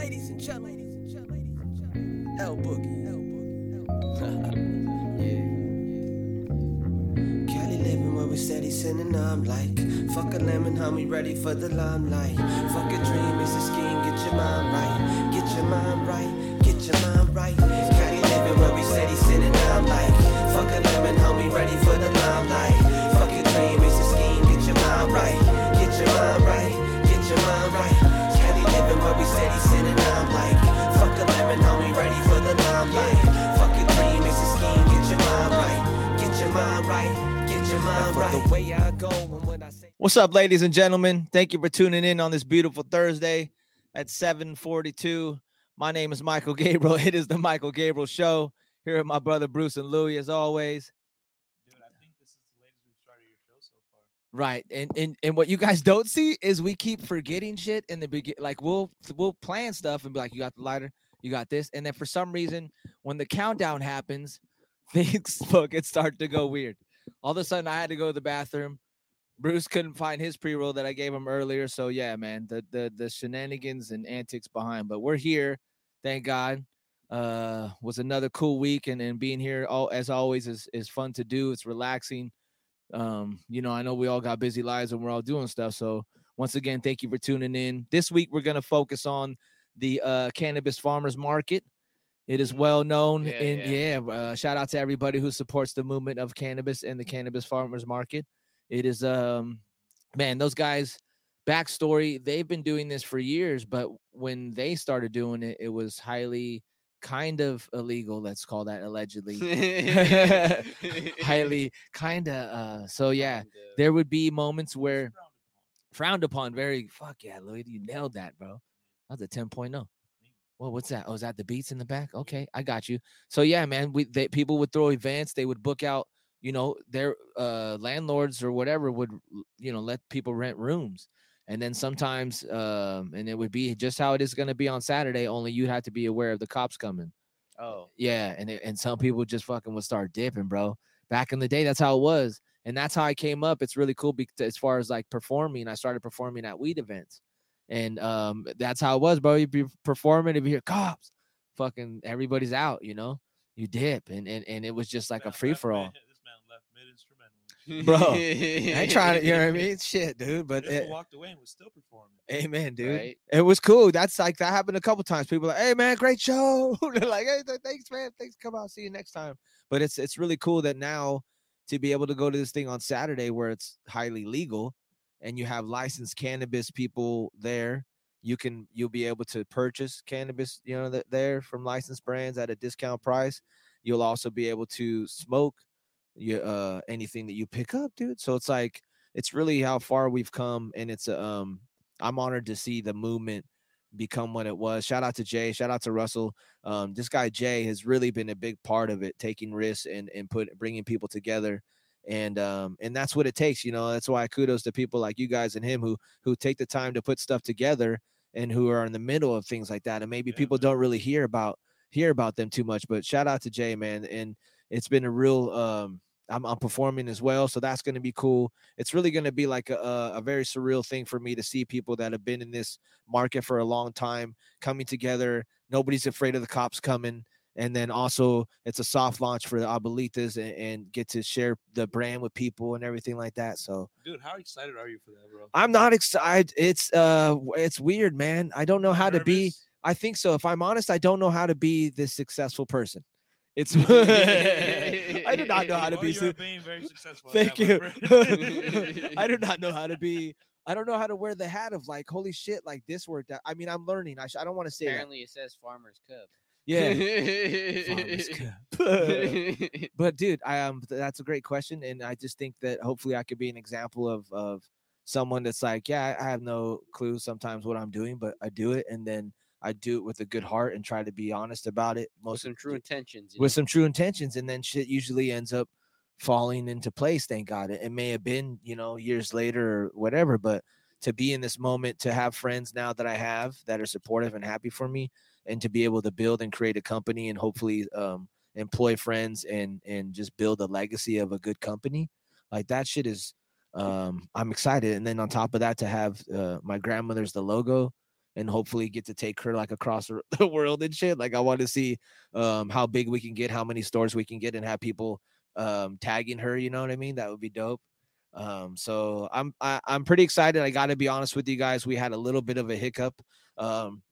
ladies and gentlemen, L Boogie. yeah. Cali living where we steady sinning, I'm like, fuck a lemon, homie, ready for the limelight. Fuck a dream, it's a scheme, get your mind right, get your mind right, get your mind right. Cali living where we steady sinning, I'm like, fuck a lemon, homie, ready for What's up, ladies and gentlemen? Thank you for tuning in on this beautiful Thursday at 742. My name is Michael Gabriel. It is the Michael Gabriel Show. Here with my brother Bruce and Louie, as always. Dude, I think this is the latest we've started your show so far. Right. And and and what you guys don't see is we keep forgetting shit in the begin like we'll we'll plan stuff and be like, you got the lighter, you got this. And then for some reason, when the countdown happens, things start to go weird. All of a sudden I had to go to the bathroom. Bruce couldn't find his pre-roll that I gave him earlier. So yeah, man, the the the shenanigans and antics behind. But we're here, thank God. Uh was another cool week and, and being here all as always is is fun to do. It's relaxing. Um, you know, I know we all got busy lives and we're all doing stuff. So once again, thank you for tuning in. This week we're gonna focus on the uh cannabis farmers market. It is well known Yeah, in yeah. yeah. uh, shout out to everybody who supports the movement of cannabis and the cannabis farmers market. It is um man, those guys backstory, they've been doing this for years, but when they started doing it, it was highly kind of illegal, let's call that allegedly. highly kind of uh so yeah, there would be moments where frowned upon very fuck yeah, Lloyd, you nailed that, bro. that's a 10.0. Well, what's that? Oh, is that the beats in the back? Okay, I got you. So yeah, man, we they, people would throw events. They would book out, you know, their uh landlords or whatever would you know let people rent rooms, and then sometimes um and it would be just how it is going to be on Saturday. Only you'd have to be aware of the cops coming. Oh, Yeah, and it, and some people just fucking would start dipping, bro. Back in the day, that's how it was, and that's how I came up. It's really cool because as far as like performing, I started performing at weed events, and um, that's how it was, bro. You'd be performing, if you hear cops, fucking everybody's out, you know. You dip, and and, and it was just like a man free left for all, mid- This man left mid instrumental. bro. I ain't trying to, you know what I mean? Shit, dude, but But it, walked away and was still performing. amen, dude. Right? It was cool. That's like that happened a couple times. People are like, hey man, great show. They're like, hey, thanks, man. Thanks. Come out. See you next time. But it's it's really cool that now to be able to go to this thing on Saturday where it's highly legal and you have licensed cannabis people there. You can you'll be able to purchase cannabis, you know, there from licensed brands at a discount price. You'll also be able to smoke you uh anything that you pick up, dude. So it's like it's really how far we've come and it's um I'm honored to see the movement become what it was. Shout out to Jay, shout out to Russell. Um, this guy Jay has really been a big part of it, taking risks and and put bringing people together. And um and that's what it takes, you know. That's why kudos to people like you guys and him who who take the time to put stuff together and who are in the middle of things like that. And maybe Yeah, people man. don't really hear about hear about them too much. But shout out to Jay, man. And it's been a real um I'm, I'm performing as well, so that's going to be cool. It's really going to be like a, a very surreal thing for me to see people that have been in this market for a long time coming together. Nobody's afraid of the cops coming, and then also it's a soft launch for the Abuelitas and, and get to share the brand with people and everything like that. So Dude, how excited are you for that, bro? I'm not excited. It's uh, it's weird, man. I don't know how to be. I think so. If I'm honest, I don't know how to be this successful person. It's I do not know how to Well, be. you su- being very successful. Thank you. I do not know how to be. I don't know how to wear the hat of like, holy shit, like this worked out. I mean, I'm learning. I, sh- I don't want to say that. Apparently, it says Farmer's Cup. Yeah. Farmer's Cup. but dude, I um, that's a great question, and I just think that hopefully I could be an example of of someone that's like, yeah, I I have no clue sometimes what I'm doing, but I do it, and then I do it with a good heart and try to be honest about it. With Most some true intentions. with know? some true intentions and then shit usually ends up falling into place thank god it, it may have been you know years later or whatever but to be in this moment to have friends now that i have that are supportive and happy for me and to be able to build and create a company and hopefully um employ friends and and just build a legacy of a good company like that shit is um i'm excited and then on top of that to have uh, my grandmother's the logo and hopefully get to take her like across the- world and shit. Like I want to see um how big we can get, how many stores we can get, and have people um tagging her. You know what I mean? That would be dope. Um, so I'm I, I'm pretty excited. I got to be honest with you guys. We had a little bit of a hiccup. Um,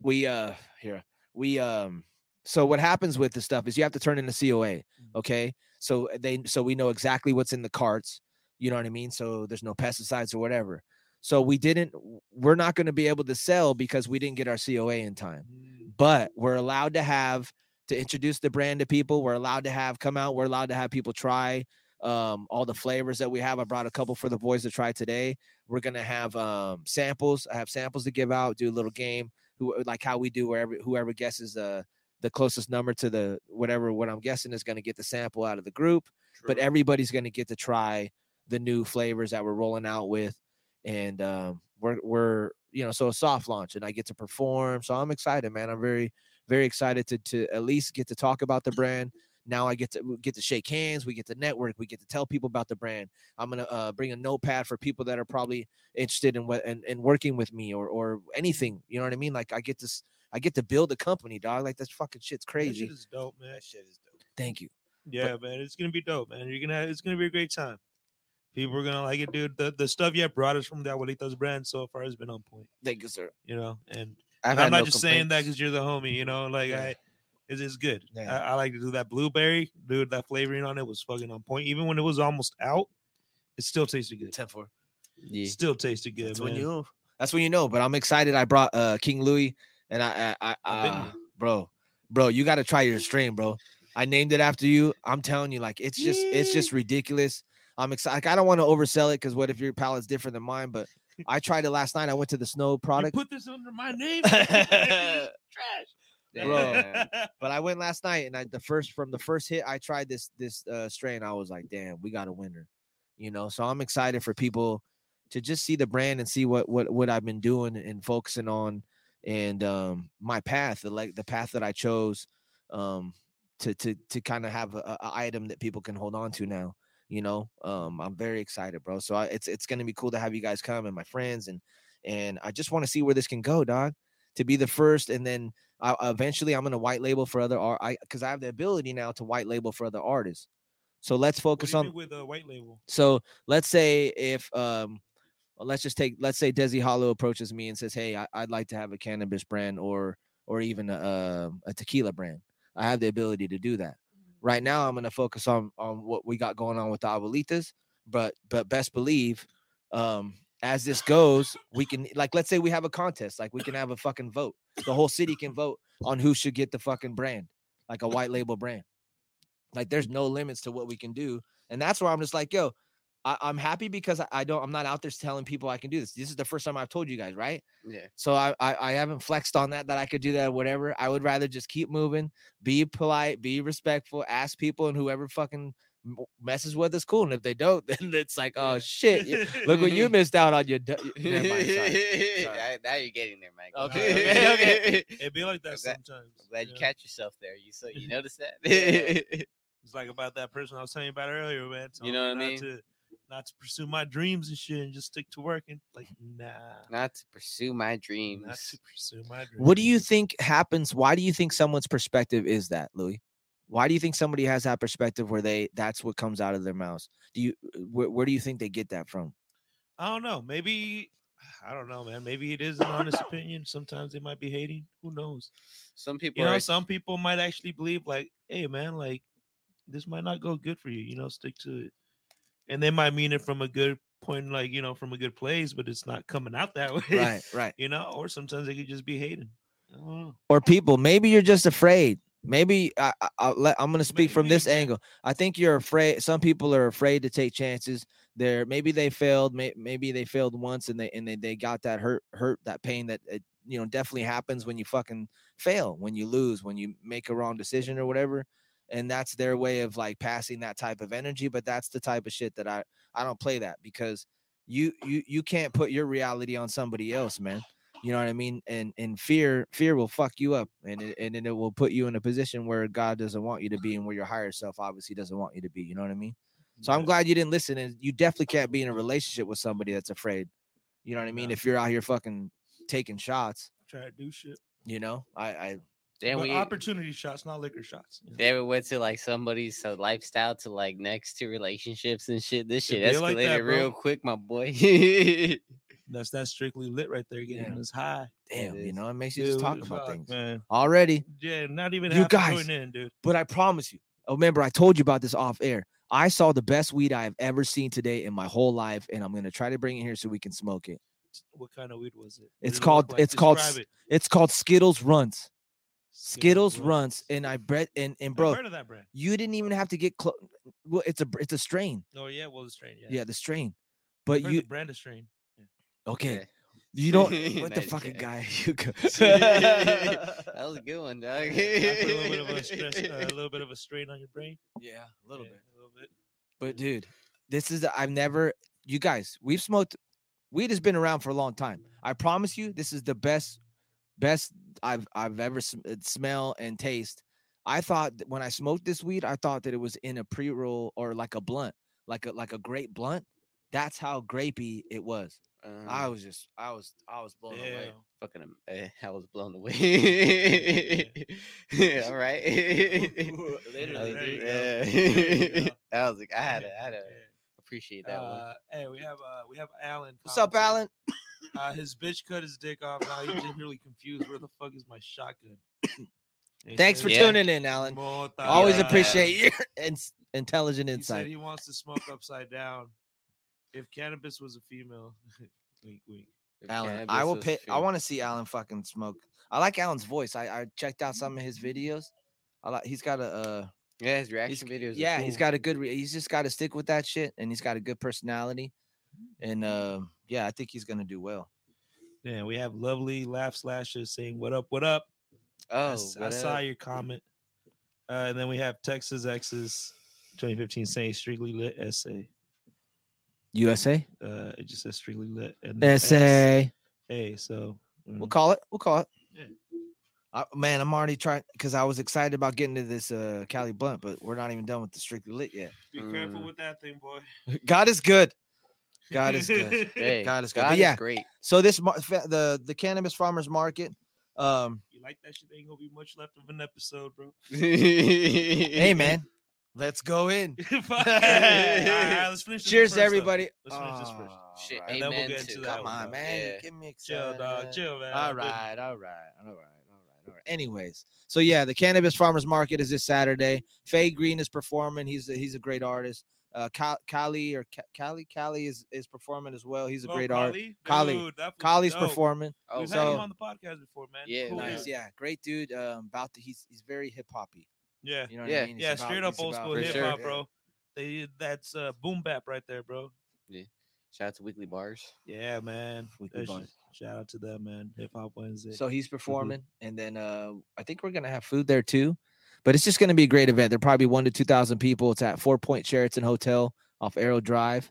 we uh here we um so what happens with the stuff is you have to turn in a COA. Okay, so they so we know exactly what's in the carts. You know what I mean? So there's no pesticides or whatever. So we didn't. We're not going to be able to sell because we didn't get our COA in time Mm, but we're allowed to have to introduce the brand to people. We're allowed to have come out. We're allowed to have people try um, all the flavors that we have. I brought a couple for the boys to try today. We're gonna have um, samples. I have samples to give out. Do a little game. Who like how we do wherever whoever guesses the the closest number to the whatever what I'm guessing is gonna get the sample out of the group. But everybody's gonna get to try the new flavors that we're rolling out with, and um, we're we're you know so a soft launch, and I get to perform. So I'm excited, man. I'm very very excited to to at least get to talk about the brand. Now I get to get to shake hands, we get to network, we get to tell people about the brand. I'm gonna uh, bring a notepad for people that are probably interested in what and, and working with me or or anything. You know what I mean? Like I get this, I get to build a company, dog. Like that's fucking shit's that crazy. shit is dope, man. That shit is dope. Thank you. Yeah, man, it's gonna be dope, man. You're gonna have, it's gonna be a great time. People are gonna like it, dude. The the stuff you have brought us from the Abuelitas brand so far has been on point, Thank you, sir. you know. And, I've and had I'm not no just saying that because you're the homie, you know. Like Yeah. I, it's, it's good. Yeah. I, I like to do that blueberry, dude. That flavoring on it was fucking on point. Even when it was almost out, it still tasted good. Ten four. Yeah. Still tasted good, That's man. when you know. That's when you know. But I'm excited. I brought uh King Louis, and I, I, I uh, bro, bro, you got to try your strain, bro. I named it after you. I'm telling you, like it's just, it's just ridiculous. I'm excited. Like, I don't want to oversell it because what if your palate's different than mine? But I tried it last night. I went to the snow You product, put this under my name, Bro. But I went last night and I the first from the first hit I tried this this uh strain. I was like, damn, we got a winner. You know, so I'm excited for people to just see the brand and see what what what I've been doing and focusing on and um my path, the like the path that I chose um to to to kind of have a a item that people can hold on to now. You know, um, I'm very excited, bro. So I, it's it's gonna be cool to have you guys come and my friends and and I just want to see where this can go, dog. To be the first, and then I, eventually I'm gonna white label for other art. I because I have the ability now to white label for other artists. So let's focus on. with a white label. So let's say if um let's just take let's say Desi Hollow approaches me and says, Hey, I, I'd like to have a cannabis brand or or even a, um, a tequila brand. I have the ability to do that. Right now I'm gonna focus on on what we got going on with the abuelitas, but but best believe um as this goes, we can like let's say we have a contest, like we can have a fucking vote. The whole city can vote on who should get the fucking brand, like a white label brand. Like there's no limits to what we can do. And that's where I'm just like, yo, I, I'm happy because I, I don't I'm not out there telling people I can do this. This is the first time I've told you guys, right? Yeah. So I, I I haven't flexed on that that I could do that or whatever. I would rather just keep moving, be polite, be respectful, ask people, and whoever fucking messes with us, cool. And if they don't, then it's like, oh shit, look what you missed out on your. du- Never mind, sorry. Sorry. I- now you're getting there, Mike. Okay, okay, okay. It be like that I'm glad- sometimes. I'm glad you know? catch yourself there. You so you notice that? It's like about that person I was telling you about earlier, man. You know what I not To, not to pursue my dreams and shit and just stick to working. Like, nah, Not to pursue my dreams. not to pursue my dreams. What do you think happens? Why do you think someone's perspective is that, Louis? Why do you think somebody has that perspective where they that's what comes out of their mouths? Do you uh, where, where do you think they get that from? I don't know. Maybe I don't know, man. Maybe it is an honest opinion. Sometimes they might be hating. Who knows? Some people You know, are some people might actually believe, like, hey, man, like this might not go good for you. You know, stick to it. And they might mean it from a good point, like you know, from a good place, but it's not coming out that way. Right, right. You know, or sometimes they could just be hating. I don't know. Or people, maybe you're just afraid. Maybe I, I, I'm going to speak from this maybe. angle. I think you're afraid. Some people are afraid to take chances. They're maybe they failed. May, maybe they failed once and they and they, they got that hurt, hurt that pain that it, you know definitely happens when you fucking fail, when you lose, when you make a wrong decision or whatever. And that's their way of like passing that type of energy. But that's the type of shit that I I don't play that because you you you can't put your reality on somebody else, man. You know what I mean? And and fear fear will fuck you up, and it, and then it will put you in a position where God doesn't want you to be, and where your higher self obviously doesn't want you to be. You know what I mean? So I'm glad you didn't listen, and you definitely can't be in a relationship with somebody that's afraid. You know what I mean? If you're out here fucking taking shots. Try to do shit. You know, I, I Then but we opportunity shots, not liquor shots. you know? then we went to like somebody's so lifestyle to like next to relationships and shit. This shit be like that, real quick, my boy. That's that's strictly lit right there, getting Yeah. us high. damn, you know, it makes you just talk about fuck, things man. already. Yeah, not even You guys- in, dude. But I promise you. Oh, remember, I told you about this off air. I saw the best weed I have ever seen today in my whole life, and I'm gonna try to bring it here so we can smoke it. What kind of weed was it? What It's did it called- like? it's called it. It's called Skittles Runs. Skittles Runs. Runs, and I bet and and bro, heard of that brand. you didn't even have to get close. Well, it's a it's a strain. Oh yeah, well the strain. Yeah, Yeah, the strain. But you the brand of strain. okay? You don't. What the Nice fucking guy. guy? You go. that was a good one, dog. A little bit of a stress, uh, a little bit of a strain on your brain. yeah, a little Yeah, bit. a little bit. But dude, this is I've never. You guys, we've smoked. Weed has been around for a long time. I promise you, this is the best, best I've I've ever sm- uh, smell and taste. I thought that when I smoked this weed, I thought that it was in a pre roll or like a blunt, like a like a grape blunt. That's how grapey it was. I Uh, was just, I was, I was blown Yeah. away. fucking, am- eh, I was blown away. All right. Literally, There you dude. Yeah. There you go. I was like, I had to, I had to yeah. appreciate that one. Uh, hey, we have uh, we have Alan. What's up. Alan? Uh, his bitch cut his dick off. Now he's just really confused. Where the fuck is my shotgun? Thanks said, for Yeah. tuning in, Alan. "Mota." Always Yeah. appreciate your ins- intelligent He said insight. he wants to smoke upside down. If cannabis was a female, wink, wink. If Alan, I will was pay. I want to see Alan fucking smoke. I like Alan's voice. I, I checked out some of his videos. I like. He's got a. Uh, Yeah, his he's, reaction videos. are yeah, he's cool. got a good. Re- he's just got to stick with that shit, and he's got a good personality. And uh, yeah, I think he's gonna do well. Yeah, we have lovely laugh slashes saying "What up? What up?" Oh, I, what saw up? your comment. Uh, and then we have Texas X's 2015 saying "Strictly Lit" essay. USA Uh, it just says "Strictly Lit." And. SA. Hey, so We'll mm, call it. We'll call it. Yeah. Uh, man, I'm already trying because I was excited about getting to this uh Cali blunt, but we're not even done with the strictly lit yet. be careful Mm. with that thing, boy. God is good. God is good. Hey, God is good. God But is yeah, great. so this the the cannabis farmers market. Um, You like that shit? Ain't gonna be much left of an episode, bro. hey hey man, let's go in. All right, let's finish this Cheers, first, to everybody. Let's finish this first. Shit, Alright. And then we'll amen to into that that Come one, on, dog. man. Yeah. Give me Chill, dog. Chill, man. All I've been- right, all right, all right, all right, all right. Anyways, so yeah, the cannabis farmers market is this Saturday. Faye Green is performing. He's a, he's a great artist. Uh, Ka- Kali or Ka- Kali Kali is is performing as well. He's a Oh, great artist. Kali? Kali. Dude, that fool's Kali's dope. performing. Oh, We've so- had him on the podcast before, man. Yeah, Cool Nice, yeah, great dude. Um, about the he's he's very hip hoppy. yeah, You know what Yeah. I mean? He's yeah. about- Straight up old school For hip sure. hop, bro. They that's uh, boom bap right there, bro. Yeah. Shout out to Weekly Bars. Yeah, man. Weekly That Bars. Shout out to them, man. Hip Hop Wednesday. So he's performing, and then uh, I think we're gonna have food there too. But it's just gonna be a great event. There probably one to two thousand people. It's at Four Point Sheraton Hotel off Aero Drive.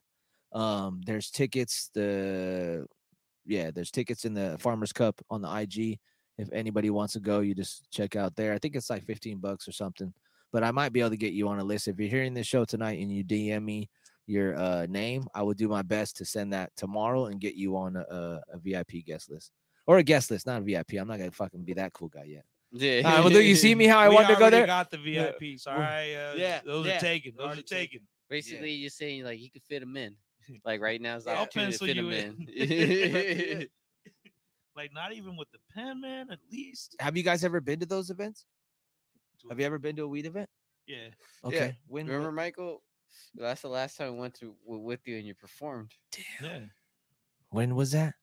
Um, there's tickets. The yeah, there's tickets in the Farmers Cup on the IG. If anybody wants to go, you just check out there. I think it's like fifteen bucks or something. But I might be able to get you on a list if you're hearing this show tonight and you DM me your uh, name. I will do my best to send that tomorrow and get you on a, a, a VIP guest list or a guest list, not a VIP. I'm not gonna fucking be that cool guy yet. Yeah. All right, well, do you see me how I We wanted to go already there? Got the VIP. So all right, uh, Yeah, those yeah, are taken. Those already are taken. Basically, you're saying like you could fit them in. Like right now, it's the I'll opportunity to pencil fit you them in. in. Like not even with the pen, man. At least. Have you guys ever been to those events? Have you ever been to a weed event? Yeah. Okay. When, when- Remember, Michael? That's the last time I went to with you and you performed. Yeah. when was that?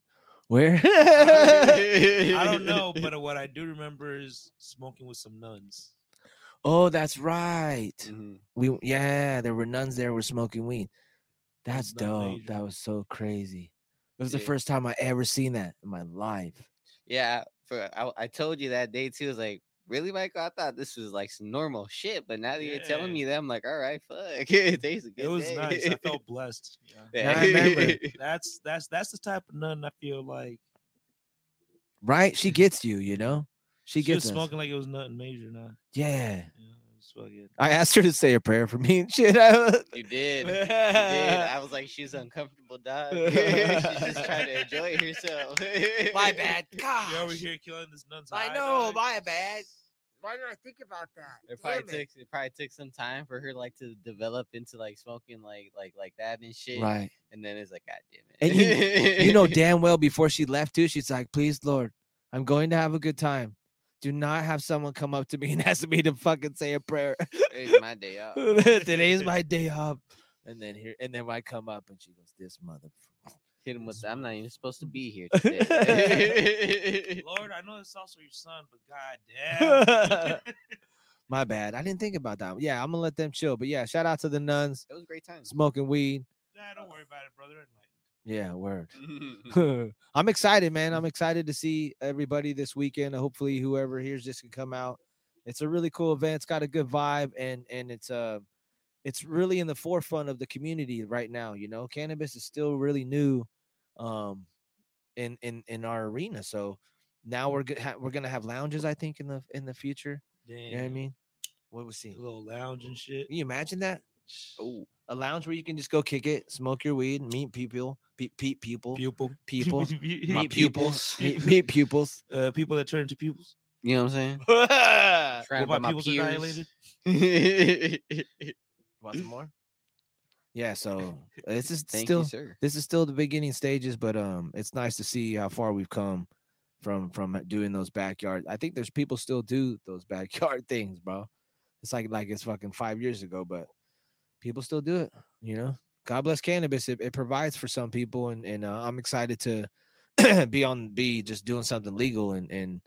Where? I don't know, but what I do remember is smoking with some nuns. oh, that's right. Mhm. We yeah, there were nuns there were smoking weed. That's Nun dope. major. That was so crazy. It was the first time I ever seen that in my life. Yeah, for I, I told you that day too. I was like, really, Michael? I thought this was like some normal shit, but now that you're telling me that, I'm like, all right, fuck. Today's a good It was day. nice. I felt blessed. Yeah. Yeah, I remember. That's that's that's the type of nun I feel like Right? She gets you, you know? She she was gets us. smoking like it was nothing major now. Yeah. You know, It's fucking. I asked her to say a prayer for me and shit. You did. You did. I was like, she's uncomfortable, dog. she's just trying to enjoy herself. my bad. God. You're over here killing this nun's I know, dog. my bad. Why did I think about that? It probably it. took it probably took some time for her like to develop into like smoking like like like that and shit. Right. And then it's like, God damn it. And you, you know damn well before she left too, she's like, please, Lord, I'm going to have a good time. Do not have someone come up to me and ask me to fucking say a prayer. it's my day off. Today's my day off. And then here, and then I come up and she goes, "This mother." Hit him with the, I'm not even supposed to be here today. Lord, I know it's also your son, but god damn. My bad. I didn't think about that. Yeah, I'm gonna let them chill. But yeah, shout out to the nuns it was a great time. smoking weed. nah, don't worry about it, brother. Yeah, word. I'm excited, man. I'm excited to see everybody this weekend. Hopefully, whoever hears this can come out. It's a really cool event. It's got a good vibe, and and it's uh, it's really in the forefront of the community right now. You know, cannabis is still really new, um, in in in our arena. So now we're go- ha- we're gonna have lounges. I think in the in the future. Damn. You know what I mean? What was A little lounge and shit. Can you imagine that? oh, A lounge where you can just go kick it, smoke your weed, meet people, pe- pe- people, Pupil. people, My meet pupils. pupils, meet, meet pupils. Uh, people that turn into pupils. you know what I'm saying? What Surrounded by about my pupils peers. annihilated? Want some more? Yeah, so this is Thank still you, this is still the beginning stages, but um, it's nice to see how far we've come from from doing those backyard. I think there's people still do those backyard things, bro. It's like like it's fucking five years ago, but people still do it. You know, God bless cannabis. It, it provides for some people, and and uh, I'm excited to be on be just doing something legal and and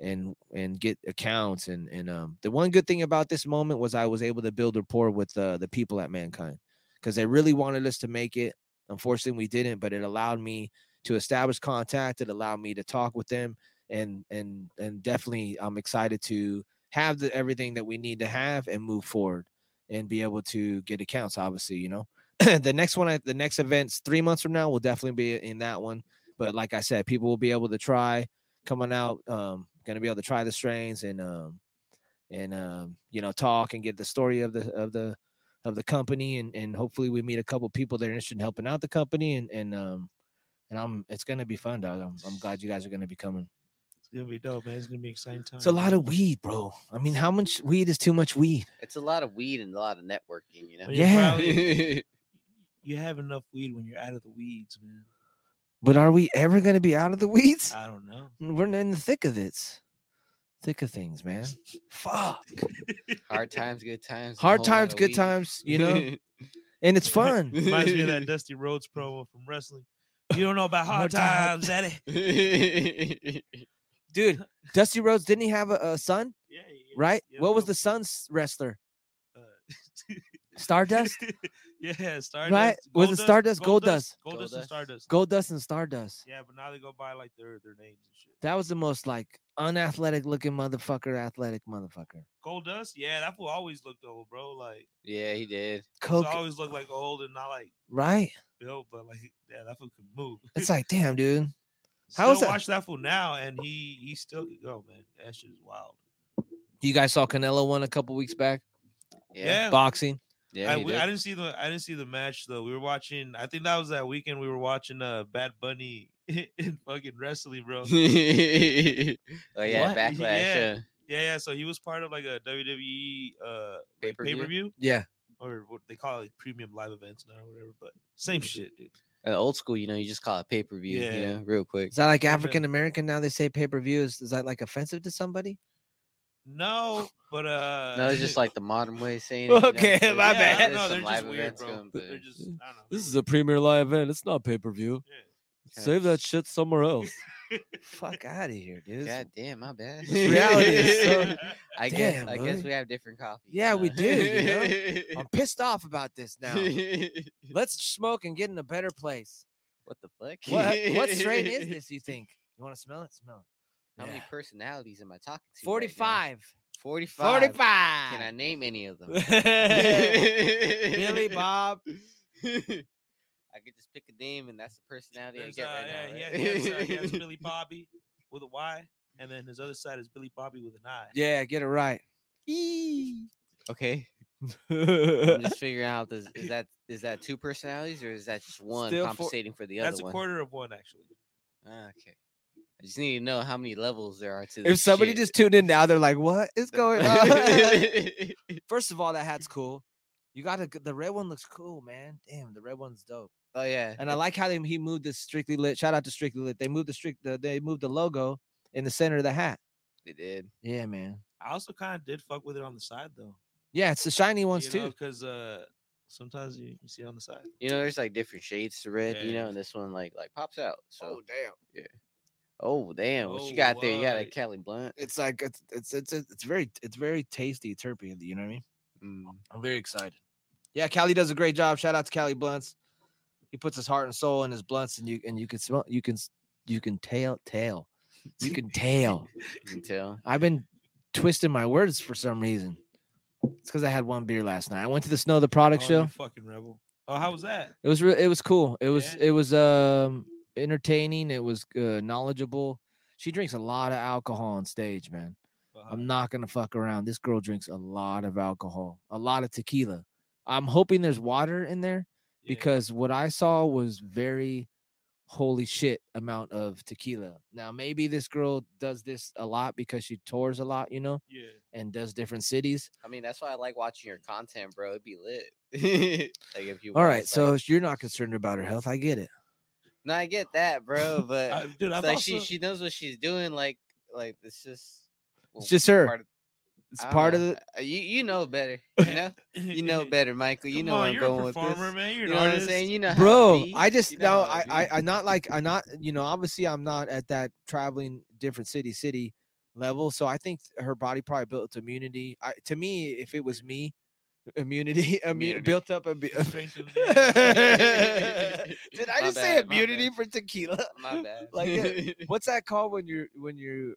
and and get accounts and and um the one good thing about this moment was I was able to build rapport with uh, the people at Mankind because they really wanted us to make it. Unfortunately, we didn't, but it allowed me to establish contact. It allowed me to talk with them, and and and definitely, I'm excited to have the everything that we need to have and move forward and be able to get accounts. Obviously, you know, the next one, the next events, three months from now, will definitely be in that one. But like I said, people will be able to try coming out. Um, gonna be able to try the strains and um and um you know talk and get the story of the of the of the company and and hopefully we meet a couple people that are interested in helping out the company and and um and I'm it's gonna be fun, dog. I'm, I'm glad you guys are gonna be coming. It's gonna be dope, man. It's gonna be exciting time. It's a lot of weed, bro. I mean, how much weed is too much weed? It's a lot of weed and a lot of networking, you know. Well, Yeah. probably- you have enough weed when you're out of the weeds, man. But are we ever gonna be out of the weeds? I don't know. We're in the thick of it. Thick of things, man. Fuck. Hard times, good times. Hard times, good weed. times, you know, and it's fun. Reminds me of that Dusty Rhodes promo from wrestling. You don't know about hard Hard times. times, Eddie. Dude, Dusty Rhodes didn't he have a, a son, Yeah, yeah, right? yeah, what was the son's wrestler? Uh, Stardust? yeah, Stardust. Right? Was it Stardust? Gold Goldust. Dust and Stardust. Goldust and Stardust. Yeah, but now they go by like their their names and shit. That was the most like unathletic looking motherfucker, athletic motherfucker. Goldust, yeah, that fool always looked old, bro. Like yeah, he did. he Coke, always looked like old and not like right? built, but like yeah, that fool could move. It's like, damn, dude. Still how is that- watch that fool now, and he he still could go, man. That shit is wild. You guys saw Canelo one a couple weeks back, Yeah, Yeah, boxing. yeah. I, he we- did. I didn't see the I didn't see the match though. We were watching. I think that was that weekend. We were watching uh Bad Bunny in fucking wrestling, bro. oh yeah, What? backlash. Yeah. Yeah. Yeah, yeah. So he was part of like a WWE uh pay Pay-per-view? per view Yeah. or what they call it, like premium live events now or whatever. But same shit, dude. Uh, old school, you know, you just call it pay per view. Yeah. You know, real quick. Is that like African American now? They say pay per view. Is, is that like offensive to somebody? No, but uh, No, it's just like the modern way of saying. it, you know, Okay, my yeah, bad. I there's don't know, some they're just weird, bro. going, but- They're just I don't know. This is a premier live event. It's not pay per view. yeah. Save that shit somewhere else. Fuck out of here, dude. God damn, my bad. reality is so- I guess Damn, I guess Louis. we have different coffee. Yeah, you we do, you I'm pissed off about this now. Let's smoke and get in a better place. what the fuck? What what strain is this? You think? You want to smell it? Smell it. How many Yeah. personalities am I talking to? right now? Forty-five. 45. Forty-five. Can I name any of them? Billy Bob. I could just pick a name, and that's the personality I get uh, right yeah, now. he right? has, he has, uh, he has Billy Bobby with a Y, and then his other side is Billy Bobby with an I. Yeah, get it right. Eee. Okay. I'm just figuring out this is that is that two personalities or is that just one Still compensating for the other? That's a one? quarter of one, actually. Ah, okay. I just need to know how many levels there are to if somebody shit. just tuned in now, they're like, "What is going on?" First of all, that hat's cool. You got to the red one looks cool, man. Damn, the red one's dope. Oh yeah. And I like how they, he moved the strictly lit. Shout out to strictly lit. They moved the strict. The, they moved the logo in the center of the hat. They did. Yeah, man. I also kind of did fuck with it on the side though. Yeah, it's the shiny ones too. Because uh, sometimes you, you see it on the side. You know, there's like different shades to red, you know, and this one like like pops out. So damn. Yeah. Oh damn, what Oh, you got there? You got a what? Cali blunt. It's like it's it's it's it's very it's very tasty, terpy. You know what I mean? Mm. I'm very excited. Yeah, Cali does a great job. Shout out to Cali Blunts. He puts his heart and soul in his blunts, and you and you can smell. You can s- you can tail tail. You can tail. You can tell. I've been twisting my words for some reason. It's because I had one beer last night. I went to the Snow Tha Product Oh, show. fucking rebel. Oh, how was that? It was re- it was cool. It was Yeah. it was um entertaining. It was uh, knowledgeable. She drinks a lot of alcohol on stage, man. Uh-huh. I'm not gonna fuck around. This girl drinks a lot of alcohol, a lot of tequila. I'm hoping there's water in there Yeah. because what I saw was very holy shit amount of tequila. Now maybe this girl does this a lot because she tours a lot, you know, yeah. and does different cities. I mean, that's why I like watching your content, bro. It'd be lit. like if you. All watch, right, like- so you're not concerned about her health. I get it. no, I get that, bro. But I, dude, like also, she she knows what she's doing. Like like it's just. It's just her. part of- It's part of the You you know better. You know you know better, Michael. You Come know on, where I'm you're going a with performer, this. man. You're You an know what I'm artist. saying? You know, how it bro be. i just You know no how I, it I be. i not like i'm not you know obviously i'm not at that traveling different city city level so i think her body probably built immunity I, to me if it was me immunity, immunity Immunity. built up a did i My just say bad, my immunity for tequila My bad. like yeah, what's that called when you're when you're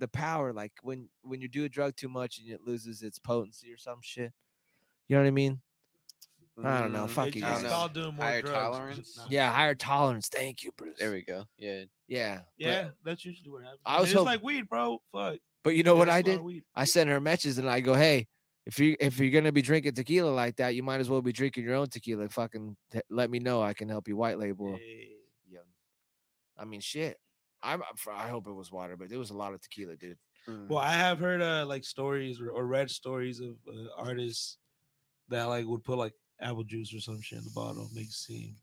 the power like when when you do a drug too much and it loses its potency or some shit you know what i mean I don't know, Mm, fuck you just guys. called doing more Higher drugs. tolerance? Nah. yeah higher tolerance thank you bruce There we go. Yeah. yeah but- Yeah, that's usually what happens. I I was was it's hope- like weed, bro. Fuck. but you know what i it's a lot did. I sent her a message and I go, hey, if you if you're gonna be drinking tequila like that, you might as well be drinking your own tequila. Fucking t- let me know. I can help you white label. Hey. Yeah. I mean, shit. I'm. I'm fr- I hope it was water, but there was a lot of tequila, dude. Mm. Well, I have heard uh like stories or, or read stories of uh, artists that like would put like apple juice or some shit in the bottle, make it seem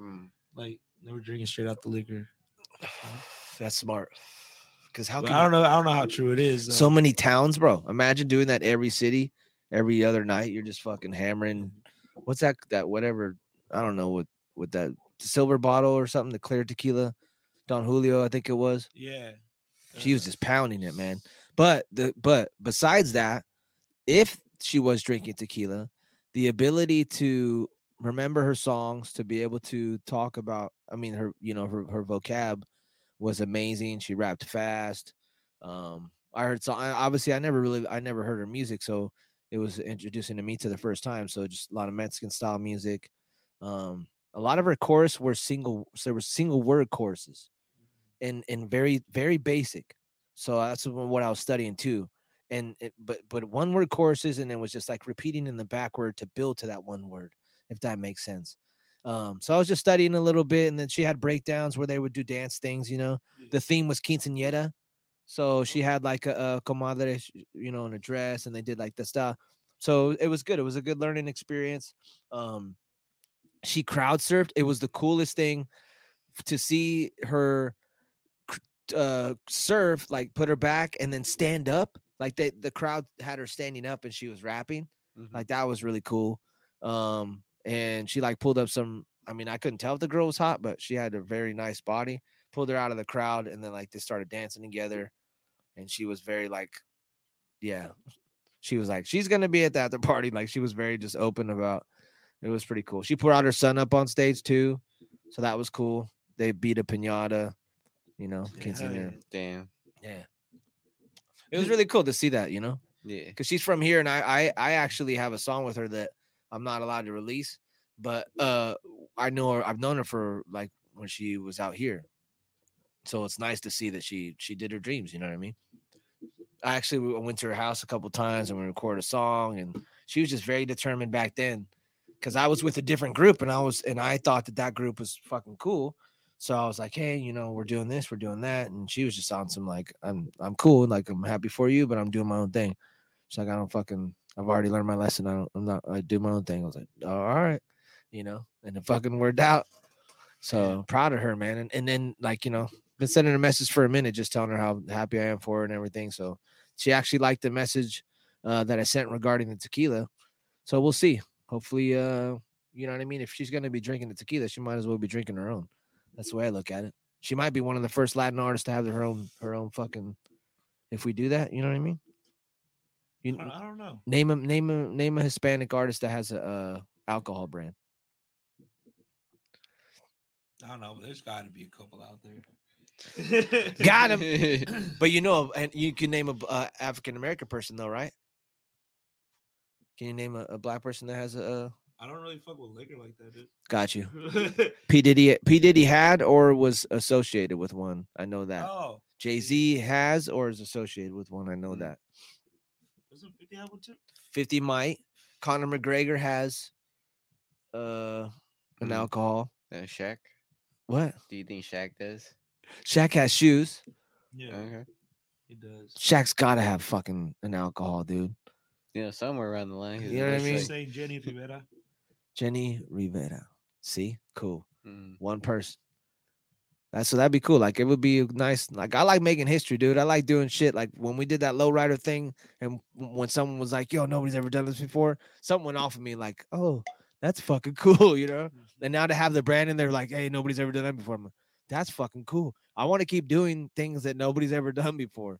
Mm. like they were drinking straight out the liquor. That's smart. Because how But can I don't know. I don't know how true it is. so many towns, bro? Imagine doing that every city, every other night. You're just fucking hammering. What's that? That whatever. I don't know what what that silver bottle or something. The clear tequila, Don Julio, I think it was. yeah. She was uh, just pounding it, man. But the but besides that, if she was drinking tequila, the ability to remember her songs, to be able to talk about, I mean, her, you know, her her vocab was amazing. She rapped fast. Um, I heard so I, obviously I never really I never heard her music, so it was introducing to me to the first time. So just a lot of Mexican style music. Um, a lot of her chorus were single, so there were single word choruses and and very very basic. So that's what I was studying too. And it, but but one word choruses and it was just like repeating in the backward to build to that one word, if that makes sense. Um, so I was just studying a little bit, and then she had breakdowns where they would do dance things. You know, the theme was quinceañera, so she had like a, a comadre, you know, in a dress, and they did like the stuff. So it was good. It was a good learning experience. Um, she crowd surfed. It was the coolest thing to see her uh surf like put her back and then stand up like they, the crowd had her standing up and she was rapping Mhm. like that was really cool um and she like pulled up some i mean i couldn't tell if the girl was hot but she had a very nice body pulled her out of the crowd and then like they started dancing together and she was very like yeah she was like she's gonna be at the after party like she was very just open about it was pretty cool she put out her son up on stage too so that was cool they beat a pinata you know Yeah. Damn. yeah it was really cool to see that you know Yeah. because she's from here and I, I i actually have a song with her that i'm not allowed to release but uh i know her i've known her for like when she was out here so it's nice to see that she she did her dreams you know what i mean I actually went to her house a couple times and we recorded a song, and she was just very determined back then. Because I was with a different group, and I was and I thought that that group was fucking cool. So I was like, hey, you know, we're doing this, we're doing that, and she was just on some like, I'm I'm cool, like I'm happy for you, but I'm doing my own thing. She's like, I don't fucking, I've already learned my lesson. I don't, I'm not, I do my own thing. I was like, all right, you know, and it fucking worked out. So proud of her, man. And and then like you know, been sending her a message for a minute, just telling her how happy I am for her and everything. So she actually liked the message uh, that I sent regarding the tequila. So we'll see. Hopefully, uh, you know what I mean. If she's gonna be drinking the tequila, she might as well be drinking her own. That's the way I look at it. She might be one of the first Latin artists to have her own her own fucking. If we do that, you know what I mean. You I, don't know. name a name a name a Hispanic artist that has a uh, alcohol brand. I don't know. But there's got to be a couple out there. Got him. But you know, and you can name a uh, African American person though, right? Can you name a, a black person that has a? Uh, don't really fuck with liquor like that, dude. got you. P Diddy. P Diddy had or was associated with one. I know that. oh, Jay Z has or is associated with one. I know Mm. that. doesn't 50 have one too? Fifty might. Conor McGregor has uh an Mm. alcohol. Uh, Shaq. What? Do you think Shaq does? Shaq has shoes. Yeah, Okay. he does. Shaq's gotta have fucking an alcohol, dude. You know, somewhere around the line. You know what I it's mean? like- Saying Jenni Rivera. Jenni Rivera. See, cool. Mm. one person. That's so that'd be cool. Like it would be nice. Like I like making history, dude. I like doing shit. Like when we did that lowrider thing, and when someone was like, "Yo, nobody's ever done this before," something went off of me like, "Oh, that's fucking cool," you know. And now to have the brand in there, like, "Hey, nobody's ever done that before," I'm like, that's fucking cool. I want to keep doing things that nobody's ever done before.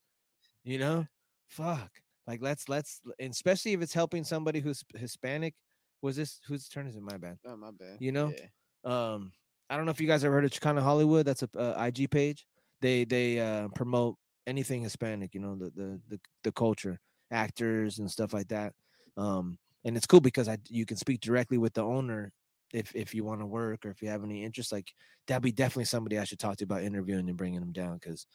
You know, fuck. Like let's let's, especially if it's helping somebody who's Hispanic. Was this whose turn is it? My bad. Oh, my bad. You know? Yeah. um i don't know if you guys ever heard of chicana hollywood that's a, uh ig page they they uh promote anything hispanic you know the, the the the culture actors and stuff like that um and it's cool because i you can speak directly with the owner if if you want to work or if you have any interest like that'd be definitely somebody i should talk to about interviewing and bringing them down because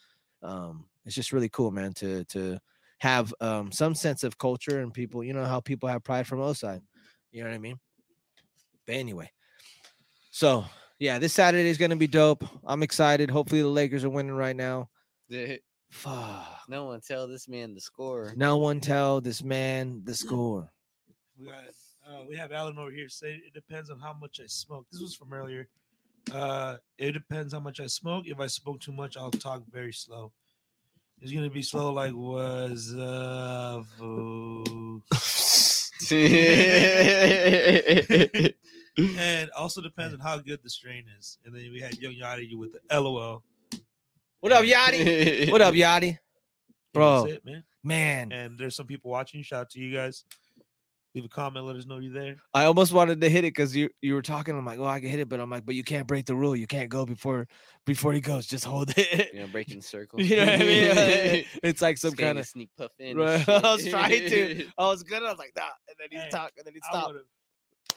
um it's just really cool man to to have um some sense of culture and people you know how people have pride from outside you know what i mean but anyway so yeah, this Saturday is gonna be dope. I'm excited. Hopefully the Lakers are winning right now. Fuck. no one tell this man the score. No one tell this man the score. We got uh, we have Alan over here say it depends on how much I smoke. This was from earlier. Uh, it depends how much I smoke. If I smoke too much, I'll talk very slow. It's gonna be slow, like was uh, and also depends on how good the strain is. And then we had Young Yachty with the LOL. What up, Yachty? What up, Yachty? Bro, that's it, man. man, And there's some people watching. Shout out to you guys. Leave a comment. Let us know you're there. I almost wanted to hit it because you you were talking. I'm like, oh, I can hit it, but I'm like, but you can't break the rule. You can't go before before he goes. Just hold it. you know, breaking circles. you know what I mean? it's like some kind of. sneak puff in. Right. I was trying to. I was good. I was like, nah. And then he'd Hey, talk, and then he'd I stop.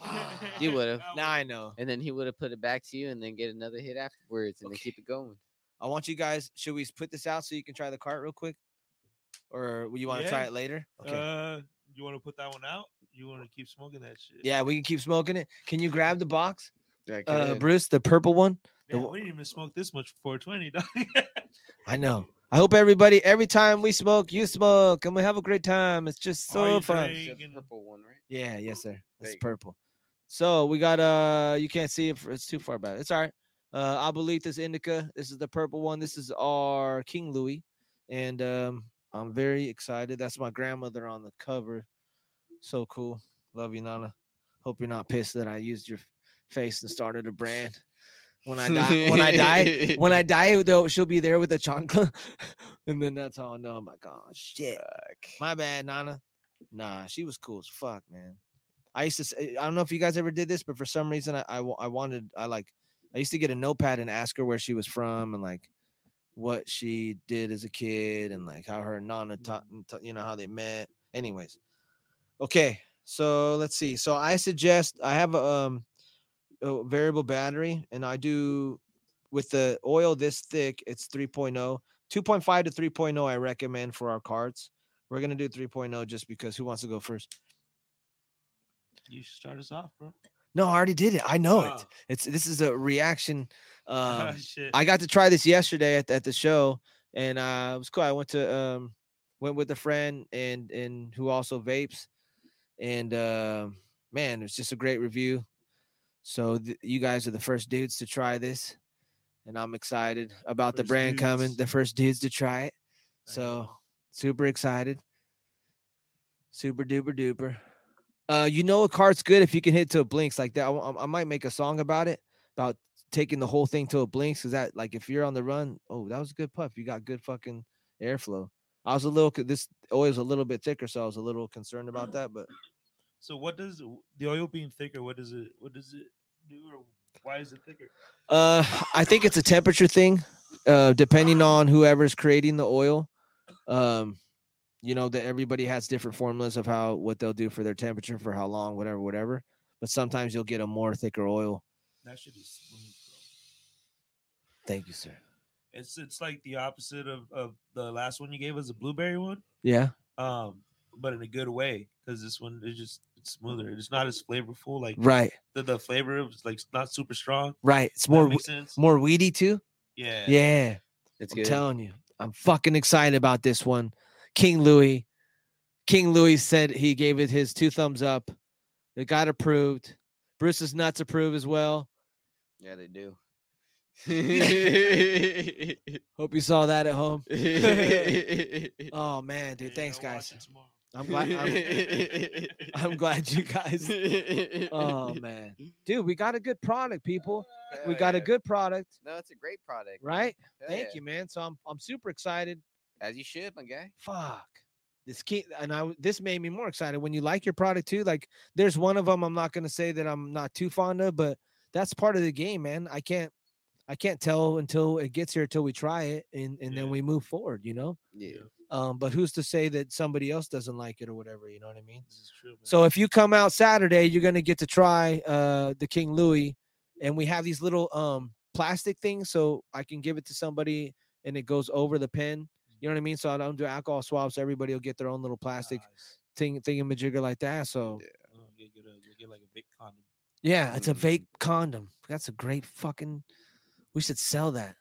You would've. Now I know. And then he would have put it back to you and then get another hit afterwards and Okay. then keep it going. I want you guys. Should we put this out so you can try the cart real quick, or you want to try it later? Okay. Uh, you want to put that one out? You want to keep smoking that shit? yeah, we can keep smoking it. Can you grab the box, Yeah, uh, Bruce? The purple one. the Man, one- we didn't even smoke this much for 420, dog. I know. I hope everybody, every time we smoke, you smoke, and we have a great time. It's just Are so you fun. drink- It's the purple one, right? Yeah, yes, sir. It's you purple. So we got uh you can't see it for, it's too far back. It's all right. Uh Abuelitas Indica. This is the purple one. This is our King Louis. And um I'm very excited. That's my grandmother on the cover. So cool. Love you, Nana. Hope you're not pissed that I used your face and started a brand. When I die, when I die, when I die, though, she'll be there with a chancla, and then that's how I know. I'm like, oh shit, my bad, Nana. Nah, she was cool as fuck, man. I used to. Say, I don't know if you guys ever did this, but for some reason, I, I I wanted. I like. I used to get a notepad and ask her where she was from and like what she did as a kid and like how her Nana taught, you know, how they met. Anyways, okay. So let's see. So I suggest I have a, um, a variable battery and I do with the oil this thick, it's 3.0. 2.5 to 3.0 I recommend for our cards. We're gonna do 3.0 just because who wants to go first? You should start us off, bro. No, I already did it. I know it. Oh. It's this is a reaction. Um, Shit. I got to try this yesterday at, at the show, and uh, it was cool. I went to um, went with a friend and and who also vapes, and uh, man, it's just a great review. So th- you guys are the first dudes to try this, and I'm excited about the First brand coming. The first dudes to try it. So super excited. Super duper duper. Uh, you know a card's good if you can hit to a blinks like that. I, I- I might make a song about it about taking the whole thing to a blinks. Cause that like if you're on the run, oh, that was a good puff. You got good fucking airflow. I was a little this oil's a little bit thicker, so I was a little concerned about that. But So what does the oil being thicker? What does it? What does it do? Or why is it thicker? uh, I think it's a temperature thing. Uh, depending on whoever's creating the oil, um, you know that everybody has different formulas of how what they'll do for their temperature for how long, whatever, whatever. But sometimes you'll get a more thicker oil. That should be smooth, bro. Thank you, sir. It's it's like the opposite of of the last one you gave us, the blueberry one. Yeah. Um, but in a good way because this one is just it's smoother. It's not as flavorful. Like Right. the, the flavor is like not super strong. Right. It's more sense. more weedy too. Yeah. Yeah. It's I'm good. telling you, I'm fucking excited about this one. King Louis. King Louis said he gave it his two thumbs up. It got approved. Bruce's nuts approve as well. yeah, they do. Hope you saw that at home. Oh man, dude, Yeah, thanks I'll guys. I'm glad. I'm, I'm glad you guys. Oh man, dude, we got a good product, people. We Hell got a good product, No, it's a great product. right? Hell Thank yeah. you, man. So I'm I'm super excited. As you should, my guy. Fuck. This key and I this made me more excited when you like your product too. Like there's one of them I'm not gonna say that I'm not too fond of, but that's part of the game, man. I can't I can't tell until it gets here until we try it and, and Yeah. then we move forward, you know? Yeah. Um, but who's to say that somebody else doesn't like it or whatever, you know what I mean? This is true. Man. So if you come out Saturday, you're gonna get to try uh the King Louis, and we have these little um plastic things, so I can give it to somebody and it goes over the pen. You know what I mean? So I don't do alcohol swabs. Everybody will get their own little plastic Nice. thing thingamajigger like that. So Oh, you get, a, you get like a big condom. yeah, it's a Mm. vape condom. That's a great fucking. We should sell that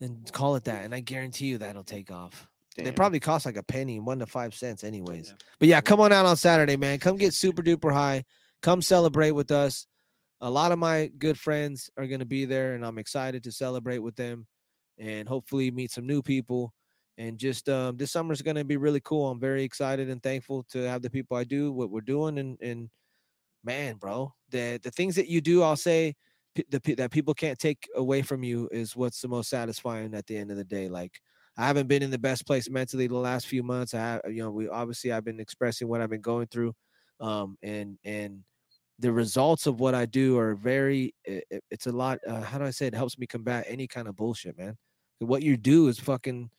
and call it that, and I guarantee you that'll take off. They probably cost like a penny, one to five cents, anyways. Yeah. But yeah, come on out on Saturday, man. Come get super duper high. Come celebrate with us. A lot of my good friends are going to be there, and I'm excited to celebrate with them and hopefully meet some new people. And just um, this summer is going to be really cool. I'm very excited and thankful to have the people I do, what we're doing, and and man, bro, the the things that you do, I'll say the that people can't take away from you is what's the most satisfying at the end of the day. Like I haven't been in the best place mentally the last few months. I have, you know, we obviously I've been expressing what I've been going through, um, and and the results of what I do are very. i- i- It's a lot. Uh, how do I say it? helps me combat any kind of bullshit, man. What you do is fucking.